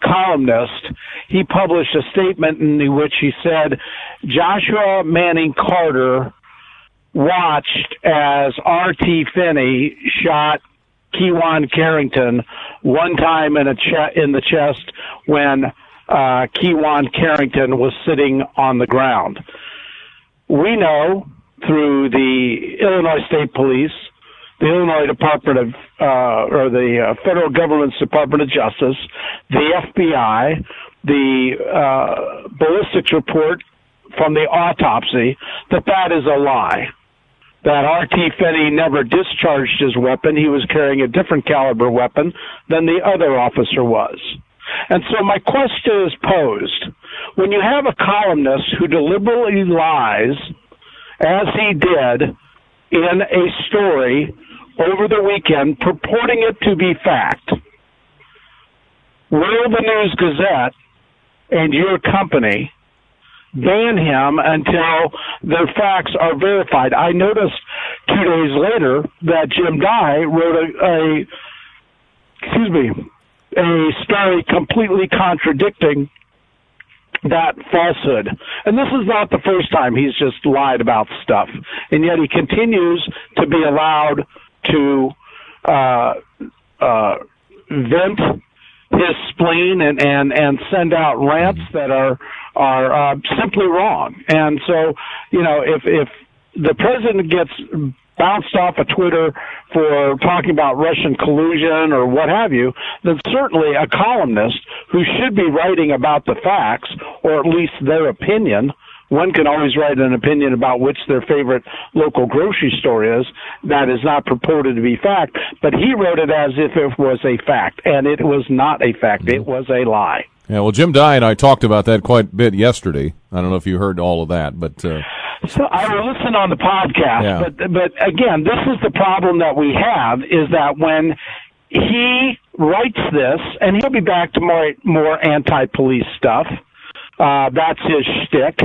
columnist, he published a statement in which he said Joshua Manning Carter watched as R.T. Finney shot Kiwane Carrington one time in a che- in the chest when uh, Kiwane Carrington was sitting on the ground. We know through the Illinois State Police, the Illinois Department of, uh, or the uh, federal government's Department of Justice, the FBI, the uh, ballistics report from the autopsy, that that is a lie. That R.T. Finney never discharged his weapon. He was carrying a different caliber weapon than the other officer was. And so my question is posed. When you have a columnist who deliberately lies, as he did in a story over the weekend purporting it to be fact, will the News Gazette and your company ban him until the facts are verified. I noticed two days later that Jim Dey wrote a, a excuse me, a story completely contradicting that falsehood. And this is not the first time he's just lied about stuff. And yet he continues to be allowed to uh, uh, vent his spleen and, and, and send out rants that are are uh, simply wrong. And so, you know, if if the president gets bounced off of Twitter for talking about Russian collusion or what have you, then certainly a columnist who should be writing about the facts or at least their opinion. One can always write an opinion about which their favorite local grocery store is. That is not purported to be fact, but he wrote it as if it was a fact, and it was not a fact. It was a lie. Yeah, well, Jim Dey and I talked about that quite a bit yesterday. I don't know if you heard all of that, but uh, so I will listen on the podcast. Yeah. But but again, this is the problem that we have is that when he writes this, and he'll be back to more more anti-police stuff. Uh, that's his shtick.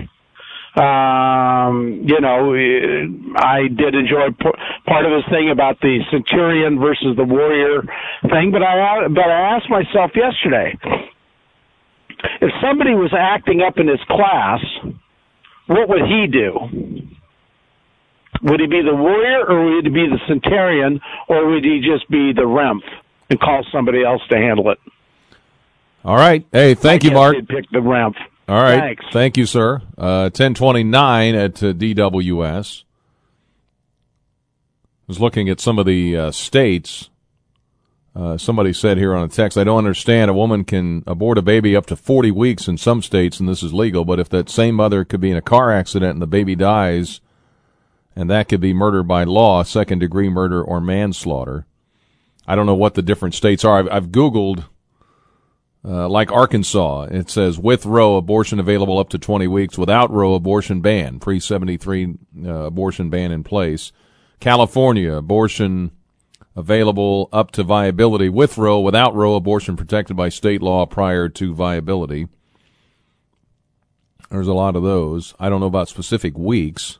Um, you know, I did enjoy part of his thing about the centurion versus the warrior thing, but I but I asked myself yesterday if somebody was acting up in his class, what would he do? Would he be the warrior or would he be the centurion or would he just be the remph and call somebody else to handle it? all right. Hey, thank I you, Mark. He'd pick the remph. All right. Thanks. Thank you, sir. Uh, 1029 at uh, DWS. was looking at some of the uh, states. Uh, somebody said here on a text, I don't understand. A woman can abort a baby up to 40 weeks in some states, and this is legal, but if that same mother could be in a car accident and the baby dies, and that could be murder by law, second degree murder, or manslaughter. I don't know what the different states are. I've, I've Googled uh, like Arkansas, it says with Roe abortion available up to 20 weeks, without Roe abortion ban, pre 73 uh, abortion ban in place. California abortion available up to viability with Roe, without Roe abortion protected by state law prior to viability. There's a lot of those. I don't know about specific weeks.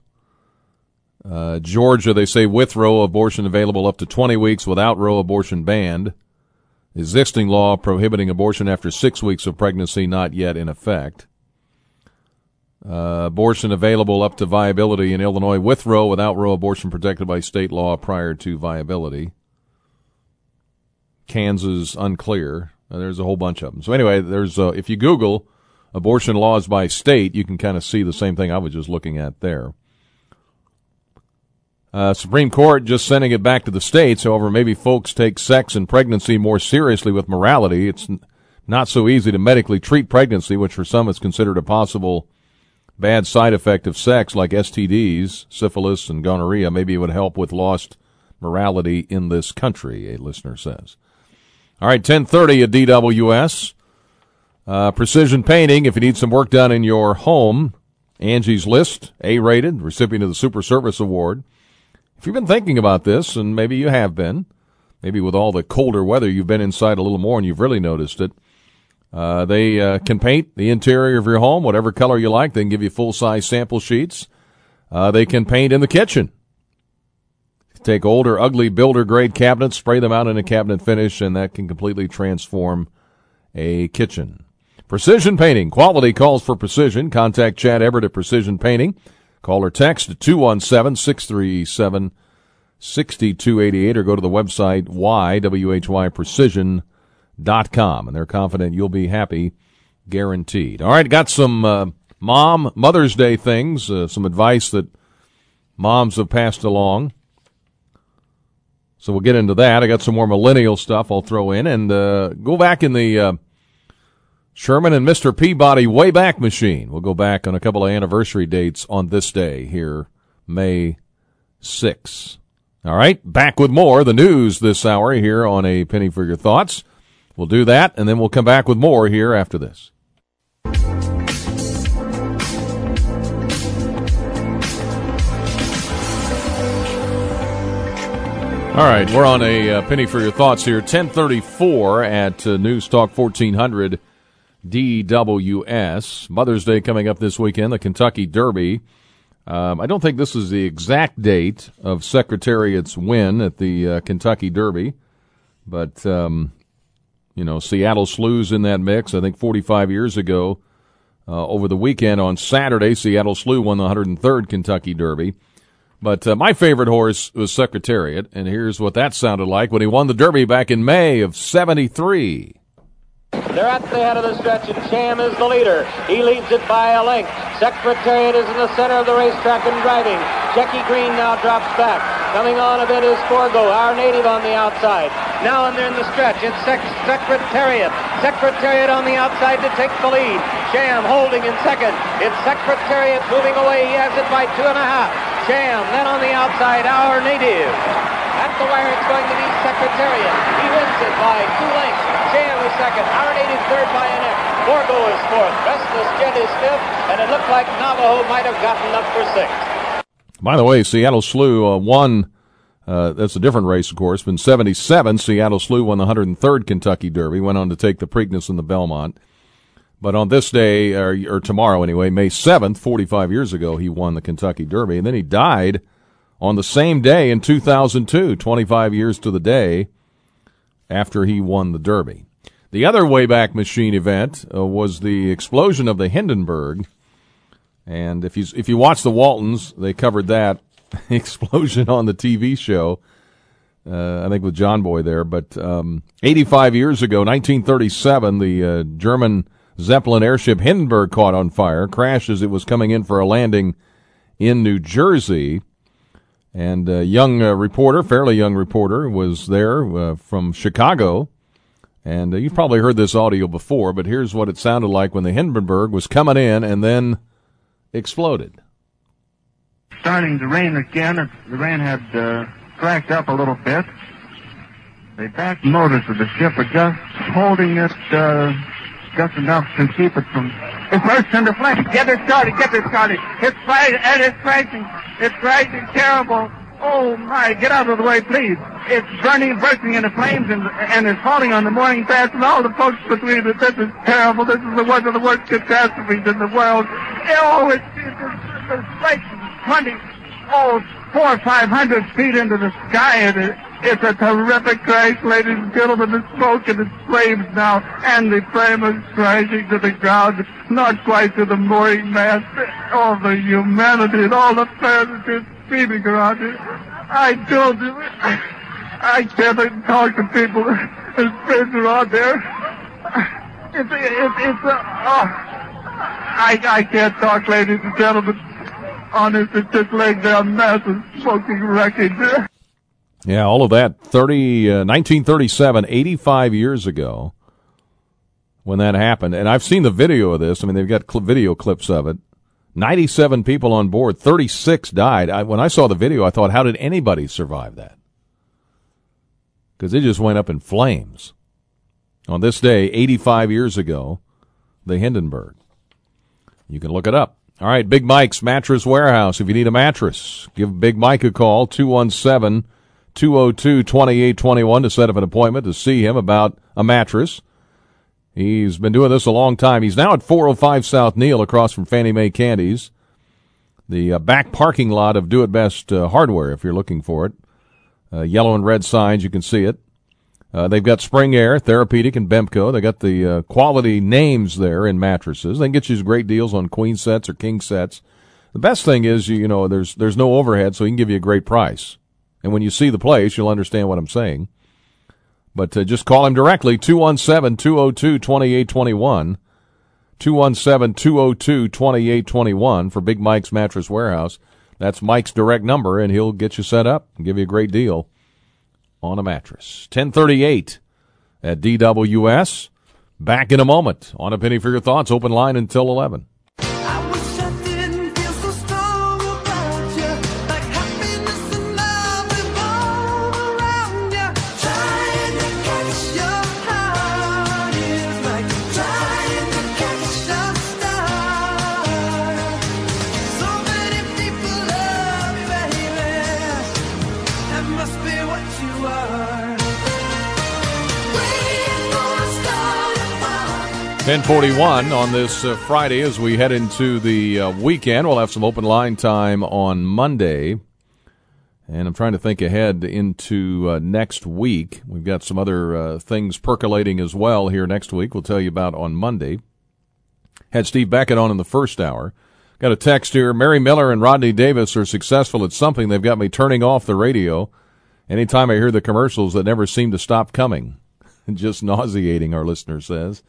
Uh, Georgia, they say with Roe abortion available up to 20 weeks, without Roe abortion banned. Existing law prohibiting abortion after six weeks of pregnancy not yet in effect. Uh, abortion available up to viability in Illinois with Roe, without Roe abortion protected by state law prior to viability. Kansas unclear. Uh, there's a whole bunch of them. So anyway, there's uh, if you Google abortion laws by state, you can kind of see the same thing I was just looking at there. Uh, Supreme Court just sending it back to the states. However, maybe folks take sex and pregnancy more seriously with morality. It's n- not so easy to medically treat pregnancy, which for some is considered a possible bad side effect of sex, like STDs, syphilis, and gonorrhea. Maybe it would help with lost morality in this country, a listener says. All right, 1030 at DWS. Uh, precision painting, if you need some work done in your home, Angie's List, A-rated, recipient of the Super Service Award. If you've been thinking about this, and maybe you have been, maybe with all the colder weather, you've been inside a little more and you've really noticed it. Uh, they uh, can paint the interior of your home whatever color you like. They can give you full size sample sheets. Uh, they can paint in the kitchen. Take older, ugly builder grade cabinets, spray them out in a cabinet finish, and that can completely transform a kitchen. Precision painting. Quality calls for precision. Contact Chad Everett at Precision Painting. Call or text at 217 637 6288 or go to the website ywhyprecision.com. And they're confident you'll be happy, guaranteed. All right, got some uh, mom, Mother's Day things, uh, some advice that moms have passed along. So we'll get into that. I got some more millennial stuff I'll throw in and uh, go back in the uh, Sherman and Mr. Peabody Wayback Machine. We'll go back on a couple of anniversary dates on this day here, May 6. All right, back with more the news this hour here on a penny for your thoughts. We'll do that, and then we'll come back with more here after this. All right, we're on a uh, penny for your thoughts here. 1034 at uh, News Talk 1400 DWS. Mother's Day coming up this weekend, the Kentucky Derby. Um, I don't think this is the exact date of Secretariat's win at the uh, Kentucky Derby, but, um, you know, Seattle Slew's in that mix. I think 45 years ago, uh, over the weekend on Saturday, Seattle Slew won the 103rd Kentucky Derby. But uh, my favorite horse was Secretariat, and here's what that sounded like when he won the Derby back in May of 73. They're at the head of the stretch, and Sham is the leader. He leads it by a length. Secretariat is in the center of the racetrack and driving. Shecky Greene now drops back. Coming on a bit is Forego, our native on the outside. Now and they're in the stretch. It's Sec- Secretariat. Secretariat on the outside to take the lead. Sham holding in second. It's Secretariat moving away. He has it by two and a half. Sham then on the outside, our native. The wire, it's going to be Secretariat. He wins it by two lengths. Sham is second. Our native third by an inch. Forego is fourth. Restless Jet is fifth. And it looked like Navajo might have gotten up for sixth. By the way, Seattle Slew uh, won. Uh, that's a different race, of course. In '77, Seattle Slew won the 103rd Kentucky Derby. Went on to take the Preakness and the Belmont. But on this day, or, or tomorrow anyway, May 7th, 45 years ago, he won the Kentucky Derby, and then he died on the same day in 2002, 25 years to the day after he won the Derby. The other Wayback Machine event uh, was the explosion of the Hindenburg. And if you if you watch the Waltons, they covered that explosion on the TV show. Uh, I think with John Boy there. But um, 85 years ago, 1937, the uh, German Zeppelin airship Hindenburg caught on fire, crashed as it was coming in for a landing in New Jersey. And a young uh, reporter, fairly young reporter, was there uh, from Chicago. And uh, you've probably heard this audio before, but here's what it sounded like when the Hindenburg was coming in and then exploded. Starting to rain again. The rain had uh, cracked up a little bit. The back motors of the ship are just holding it uh, just enough to keep it from. It bursts into flames. Get it started. Get it started. It's crashing. And it's crashing. It's crashing terrible. Oh my! Get out of the way, please. It's burning, bursting into flames, and and it's falling on the mooring mast, and all the folks between it. This is terrible. This is the one of the worst catastrophes in the world. Oh, it's it's, it's, it's like twenty, oh, four or five hundred feet into the sky, and it, it's a terrific crash, ladies and gentlemen. The smoke and the flames now, and the flame is crashing to the ground, not quite to the mooring mast. All the humanity and all the passengers screaming around it. I told you, I can't talk to people. His friends are out there. It's, it's, it's, uh, oh, I, I can't talk, ladies and gentlemen. Honest, it's just laying down massive smoking wreckage. Yeah, all of that. 30, uh, 1937, 85 years ago when that happened. And I've seen the video of this. I mean, they've got cl- video clips of it. 97 people on board, 36 died. I, when I saw the video, I thought, how did anybody survive that? Because it just went up in flames. On this day, 85 years ago, the Hindenburg. You can look it up. All right, Big Mike's Mattress Warehouse. If you need a mattress, give Big Mike a call, 217 202 2821 to set up an appointment to see him about a mattress. He's been doing this a long time. He's now at 405 South Neil across from Fannie May Candies, the uh, back parking lot of Do It Best uh, Hardware, if you're looking for it. Uh, yellow and red signs, you can see it. Uh, they've got Spring Air, Therapeutic, and Bemco. They got the uh, quality names there in mattresses. They can get you great deals on queen sets or king sets. The best thing is, you know, there's there's no overhead, so he can give you a great price. And when you see the place, you'll understand what I'm saying. But uh, just call him directly, 217-202-2821. 217-202-2821 for Big Mike's Mattress Warehouse. That's Mike's direct number, and he'll get you set up and give you a great deal. on a mattress. 1038 at DWS. Back in a moment on a penny for your thoughts. Open line until 11. Ten forty-one on this uh, Friday as we head into the uh, weekend. We'll have some open line time on Monday, and I'm trying to think ahead into uh, next week. We've got some other uh, things percolating as well here next week. We'll tell you about on Monday. Had Steve Beckett on in the first hour. Got a text here. Mary Miller and Rodney Davis are successful at something. They've got me turning off the radio anytime I hear the commercials that never seem to stop coming. Just nauseating, our listener says.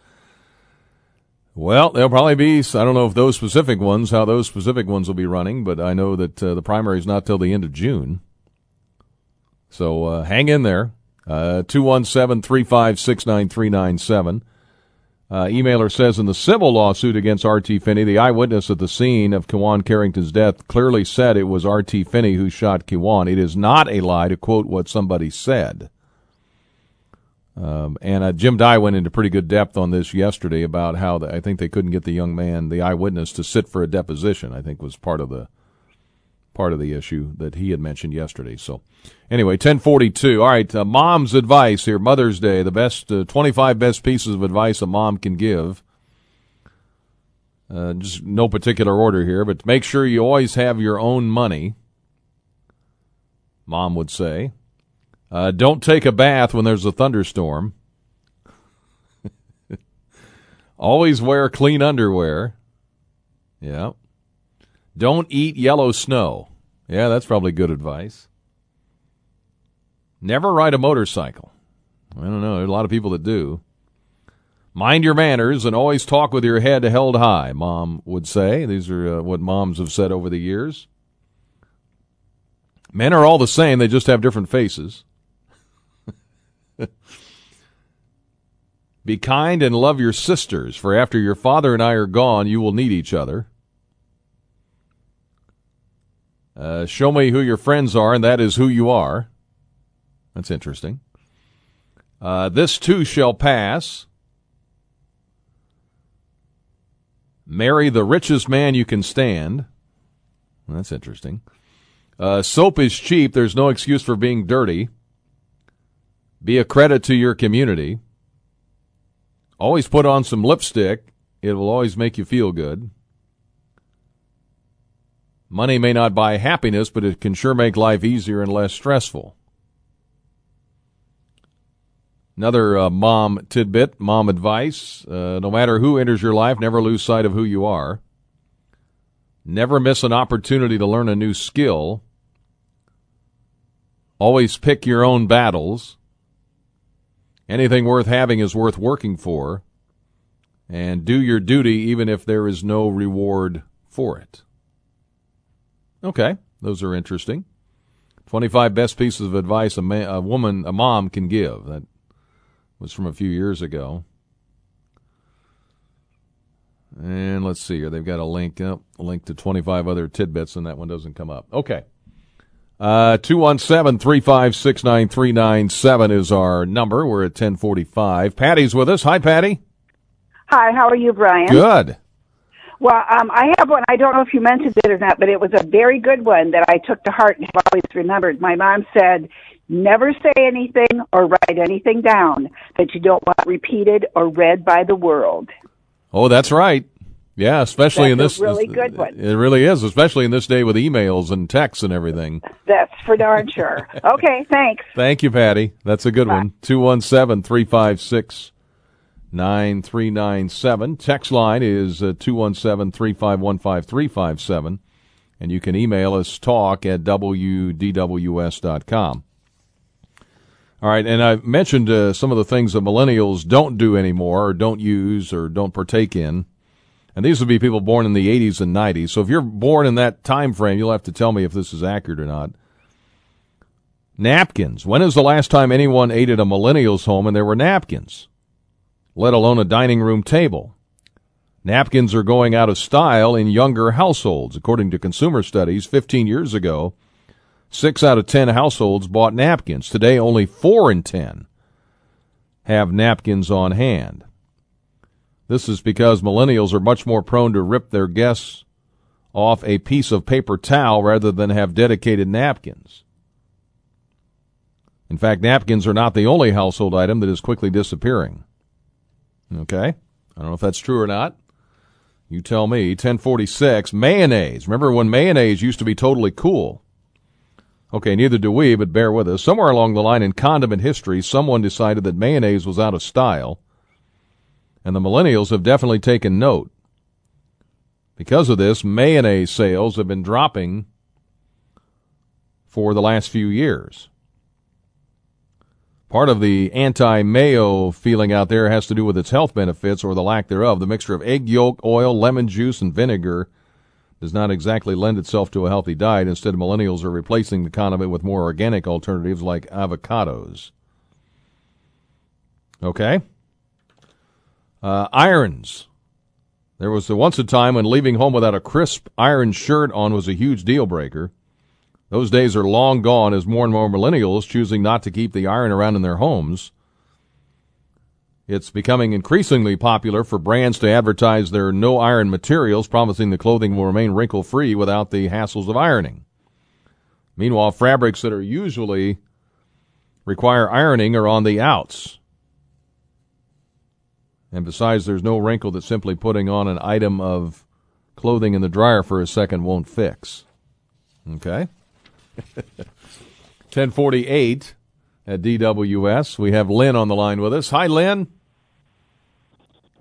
Well, there'll probably be, I don't know if those specific ones, how those specific ones will be running, but I know that uh, the primary is not till the end of June. So uh, hang in there. Uh, 217 356 9397. Uh, emailer says in the civil lawsuit against R.T. Finney, the eyewitness at the scene of Kiwane Carrington's death clearly said it was R.T. Finney who shot Kiwane. It is not a lie to quote what somebody said. Um, and uh, Jim Dey went into pretty good depth on this yesterday about how the, I think they couldn't get the young man, the eyewitness, to sit for a deposition. I think was part of the part of the issue that he had mentioned yesterday. So, anyway, ten forty two. All right, uh, mom's advice here. Mother's Day. The best uh, twenty five best pieces of advice a mom can give. Uh, just no particular order here, but make sure you always have your own money. Mom would say. Uh, don't take a bath when there's a thunderstorm. Always wear clean underwear. Yeah. Don't eat yellow snow. Yeah, that's probably good advice. Never ride a motorcycle. I don't know. There's a lot of people that do. Mind your manners and always talk with your head held high, mom would say. These are uh, what moms have said over the years. Men are all the same, they just have different faces. Be kind and love your sisters, for after your father and I are gone, you will need each other. Uh, show me who your friends are, and that is who you are. That's interesting. Uh, this too shall pass. Marry the richest man you can stand. That's interesting. Uh, soap is cheap. There's no excuse for being dirty. Be a credit to your community. Always put on some lipstick. It will always make you feel good. Money may not buy happiness, but it can sure make life easier and less stressful. Another uh, mom tidbit, mom advice. Uh, no matter who enters your life, never lose sight of who you are. Never miss an opportunity to learn a new skill. Always pick your own battles. Anything worth having is worth working for, and do your duty even if there is no reward for it. Okay, those are interesting. 25 best pieces of advice a, man, a woman, a mom can give. That was from a few years ago. And let's see here. They've got a link, a link to 25 other tidbits, and that one doesn't come up. Okay. Uh, 217 356 9397 is our number. We're at 1045. Patty's with us. Hi, Patty. Hi, how are you, Brian? Good. Well, um, I have one. I don't know if you mentioned it or not, but it was a very good one that I took to heart and have always remembered. My mom said, never say anything or write anything down that you don't want repeated or read by the world. Oh, that's right. Yeah, especially That's in this. really good one. It really is, especially in this day with emails and texts and everything. That's for darn sure. Okay, thanks. Thank you, Patty. That's a good one. 217 356 9397. Text line is uh, 217 351 5357. And you can email us talk at wdws.com. All right, and I've mentioned uh, some of the things that millennials don't do anymore, or don't use, or don't partake in. And these would be people born in the 80s and 90s. So if you're born in that time frame, you'll have to tell me if this is accurate or not. Napkins. When is the last time anyone ate at a millennial's home and there were napkins? Let alone a dining room table. Napkins are going out of style in younger households. According to consumer studies, 15 years ago, 6 out of 10 households bought napkins. Today, only 4 in 10 have napkins on hand. This is because millennials are much more prone to rip their guests off a piece of paper towel rather than have dedicated napkins. In fact, napkins are not the only household item that is quickly disappearing. Okay? I don't know if that's true or not. You tell me. 1046, mayonnaise. Remember when mayonnaise used to be totally cool? Okay, neither do we, but bear with us. Somewhere along the line in condiment history, someone decided that mayonnaise was out of style, and the millennials have definitely taken note. Because of this, mayonnaise sales have been dropping for the last few years. Part of the anti mayo feeling out there has to do with its health benefits or the lack thereof. The mixture of egg yolk, oil, lemon juice, and vinegar does not exactly lend itself to a healthy diet. Instead, millennials are replacing the condiment with more organic alternatives like avocados. Okay? Uh, irons. There was once a time when leaving home without a crisp iron shirt on was a huge deal breaker. Those days are long gone as more and more millennials choosing not to keep the iron around in their homes. It's becoming increasingly popular for brands to advertise their no iron materials, promising the clothing will remain wrinkle free without the hassles of ironing. Meanwhile, fabrics that are usually require ironing are on the outs. And besides, there's no wrinkle that simply putting on an item of clothing in the dryer for a second won't fix. Okay? 1048 at DWS. We have Lynn on the line with us. Hi, Lynn.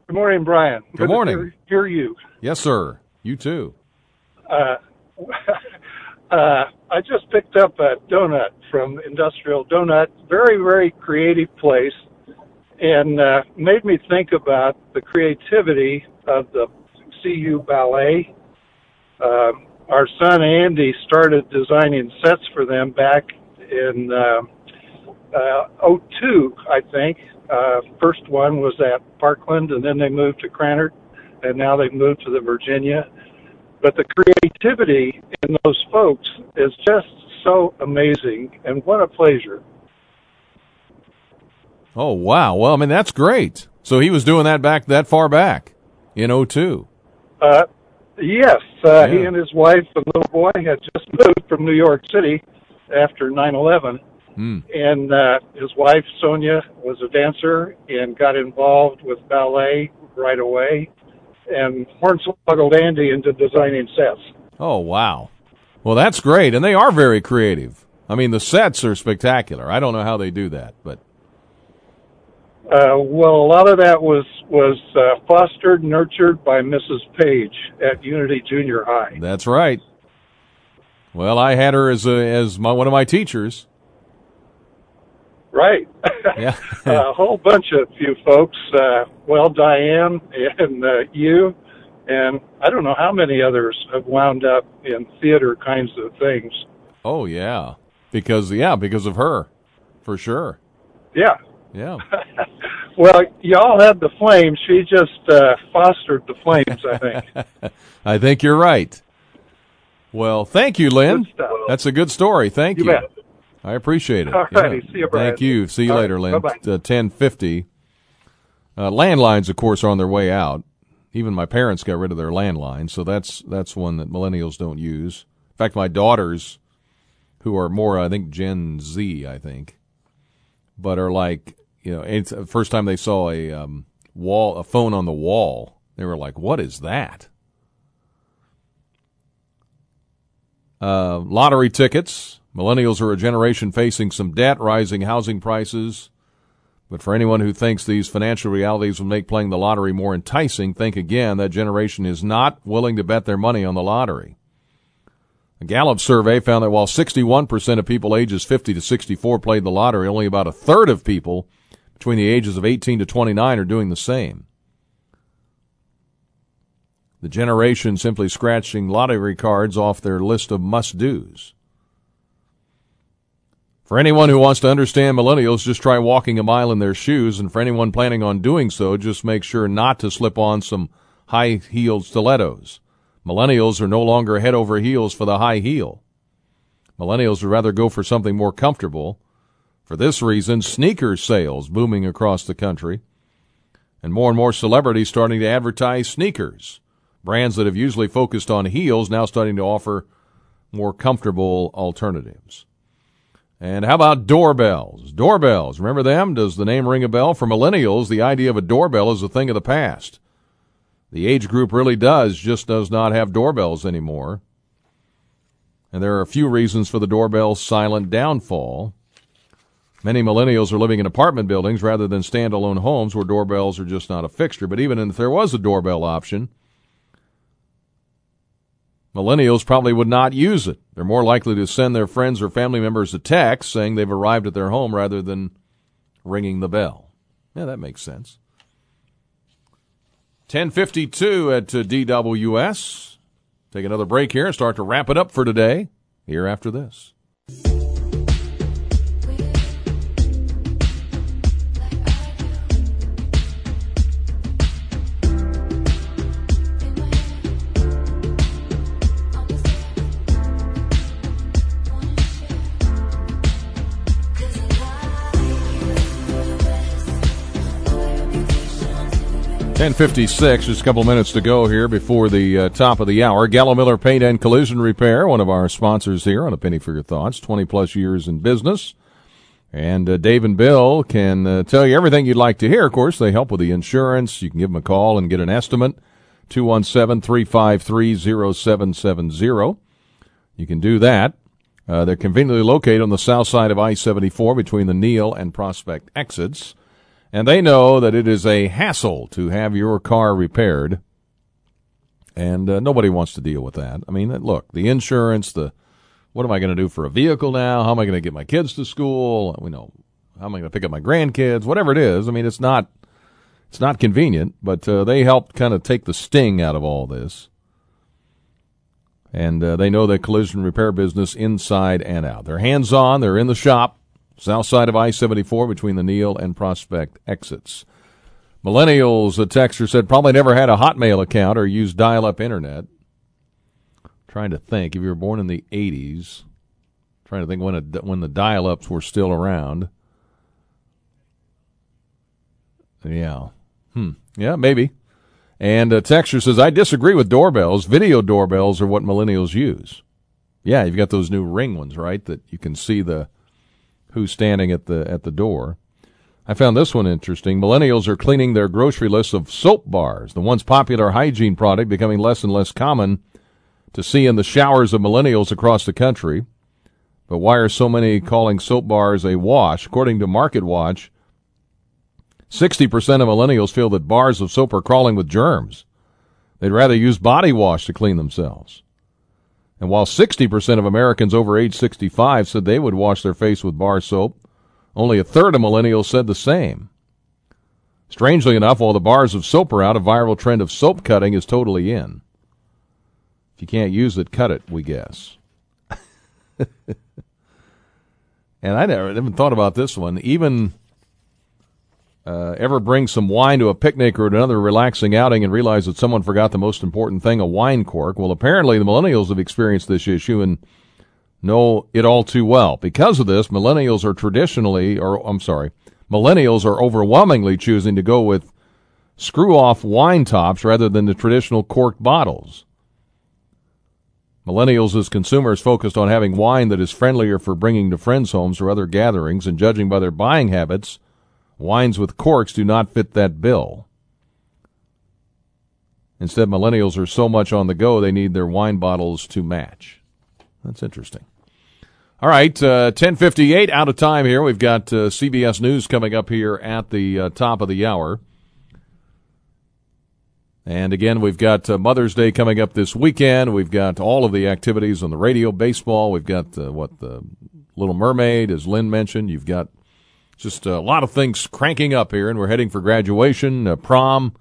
Good morning, Brian. Good, Good morning. To hear, you. Yes, sir. You too. Uh, uh, I just picked up a donut from Industrial Donut. Very, very creative place, and uh, made me think about the creativity of the CU Ballet. Um, our son Andy started designing sets for them back in uh, uh, 02, I think. Uh, first one was at Parkland, and then they moved to Krannert, and now they've moved to the Virginia. But the creativity in those folks is just so amazing, and what a pleasure. Oh wow! Well, I mean that's great. So he was doing that back that far back in 02. Uh, Yes, uh, yeah. he and his wife and little boy had just moved from New York City after 9/11, mm. and uh, his wife Sonia was a dancer and got involved with ballet right away, and hornswoggled Andy into designing sets. Oh wow! Well, that's great, and they are very creative. I mean, the sets are spectacular. I don't know how they do that, but uh, well, a lot of that was was uh, fostered, nurtured by Mrs. Page at Unity Junior High. That's right. Well, I had her as a, as my, one of my teachers. Right. Yeah. a whole bunch of you folks. Uh, well, Diane and uh, you, and I don't know how many others have wound up in theater kinds of things. Oh yeah, because yeah, because of her, for sure. Yeah, yeah. well, y'all had the flame. She just uh, fostered the flames, I think. I think you're right. Well, thank you, Lynn. That's a good story. Thank you. you. I appreciate it. All righty. Yeah. See you, Brian. Thank you. See you All later, right. Lynn. Bye-bye. Uh, 1050. Uh, landlines, of course, are on their way out. Even my parents got rid of their landline, so that's that's one that millennials don't use. In fact, my daughters, who are more, I think, Gen Z, I think, but are like, you know, it's the first time they saw a um, wall, a phone on the wall, they were like, "What is that?" Uh, lottery tickets. Millennials are a generation facing some debt, rising housing prices. But for anyone who thinks these financial realities will make playing the lottery more enticing, think again. That generation is not willing to bet their money on the lottery. A Gallup survey found that while 61% of people ages 50 to 64 played the lottery, only about a third of people between the ages of 18 to 29 are doing the same. The generation simply scratching lottery cards off their list of must do's. For anyone who wants to understand millennials, just try walking a mile in their shoes. And for anyone planning on doing so, just make sure not to slip on some high heeled stilettos. Millennials are no longer head over heels for the high heel. Millennials would rather go for something more comfortable. For this reason, sneaker sales booming across the country. And more and more celebrities starting to advertise sneakers. Brands that have usually focused on heels now starting to offer more comfortable alternatives. And how about doorbells? Doorbells, remember them? Does the name ring a bell? For millennials, the idea of a doorbell is a thing of the past. The age group really does, just does not have doorbells anymore. And there are a few reasons for the doorbell's silent downfall. Many millennials are living in apartment buildings rather than standalone homes where doorbells are just not a fixture. But even if there was a doorbell option, Millennials probably would not use it. They're more likely to send their friends or family members a text saying they've arrived at their home rather than ringing the bell. Yeah, that makes sense. 1052 at uh, DWS. Take another break here and start to wrap it up for today here after this. 1056, just a couple minutes to go here before the uh, top of the hour. Gallo Miller Paint and Collision Repair, one of our sponsors here on A Penny for Your Thoughts, 20 plus years in business. And uh, Dave and Bill can uh, tell you everything you'd like to hear. Of course, they help with the insurance. You can give them a call and get an estimate. 217-353-0770. You can do that. Uh, they're conveniently located on the south side of I-74 between the Neil and Prospect exits and they know that it is a hassle to have your car repaired, and uh, nobody wants to deal with that. I mean, look, the insurance, the what am I going to do for a vehicle now? How am I going to get my kids to school? We know how am I going to pick up my grandkids? Whatever it is, I mean, it's not it's not convenient, but uh, they help kind of take the sting out of all this. And uh, they know the collision repair business inside and out. They're hands on. They're in the shop south side of I 74 between the Neil and Prospect exits. Millennials, a texter said, probably never had a Hotmail account or used dial up internet. trying to think, if you were born in the 80s, trying to think when, a, when the dial ups were still around. Yeah. Hmm. Yeah, maybe. And a texture says, I disagree with doorbells. Video doorbells are what millennials use. Yeah, you've got those new ring ones, right? That you can see the who's standing at the at the door. I found this one interesting. Millennials are cleaning their grocery lists of soap bars, the once popular hygiene product becoming less and less common to see in the showers of millennials across the country. But why are so many calling soap bars a wash? According to Market Watch, 60% of millennials feel that bars of soap are crawling with germs. They'd rather use body wash to clean themselves. And while 60% of Americans over age 65 said they would wash their face with bar soap, only a third of millennials said the same. Strangely enough, while the bars of soap are out, a viral trend of soap cutting is totally in. If you can't use it, cut it, we guess. and I never even thought about this one. Even uh, ever bring some wine to a picnic or another relaxing outing and realize that someone forgot the most important thing, a wine cork. Well, apparently the millennials have experienced this issue and know it all too well. Because of this, millennials are traditionally, or I'm sorry, millennials are overwhelmingly choosing to go with screw off wine tops rather than the traditional corked bottles. Millennials as consumers focused on having wine that is friendlier for bringing to friends' homes or other gatherings, and judging by their buying habits, Wines with corks do not fit that bill. Instead, millennials are so much on the go, they need their wine bottles to match. That's interesting. All right, uh, 1058, out of time here. We've got uh, CBS News coming up here at the uh, top of the hour. And again, we've got uh, Mother's Day coming up this weekend. We've got all of the activities on the radio, baseball. We've got uh, what the Little Mermaid, as Lynn mentioned. You've got just a lot of things cranking up here, and we're heading for graduation, uh, prom,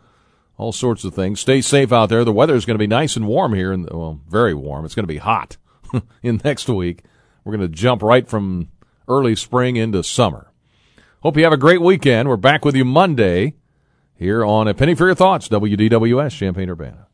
all sorts of things. Stay safe out there. The weather is going to be nice and warm here, and well, very warm. It's going to be hot in next week. We're going to jump right from early spring into summer. Hope you have a great weekend. We're back with you Monday here on A Penny for Your Thoughts, WDWS, Champaign Urbana.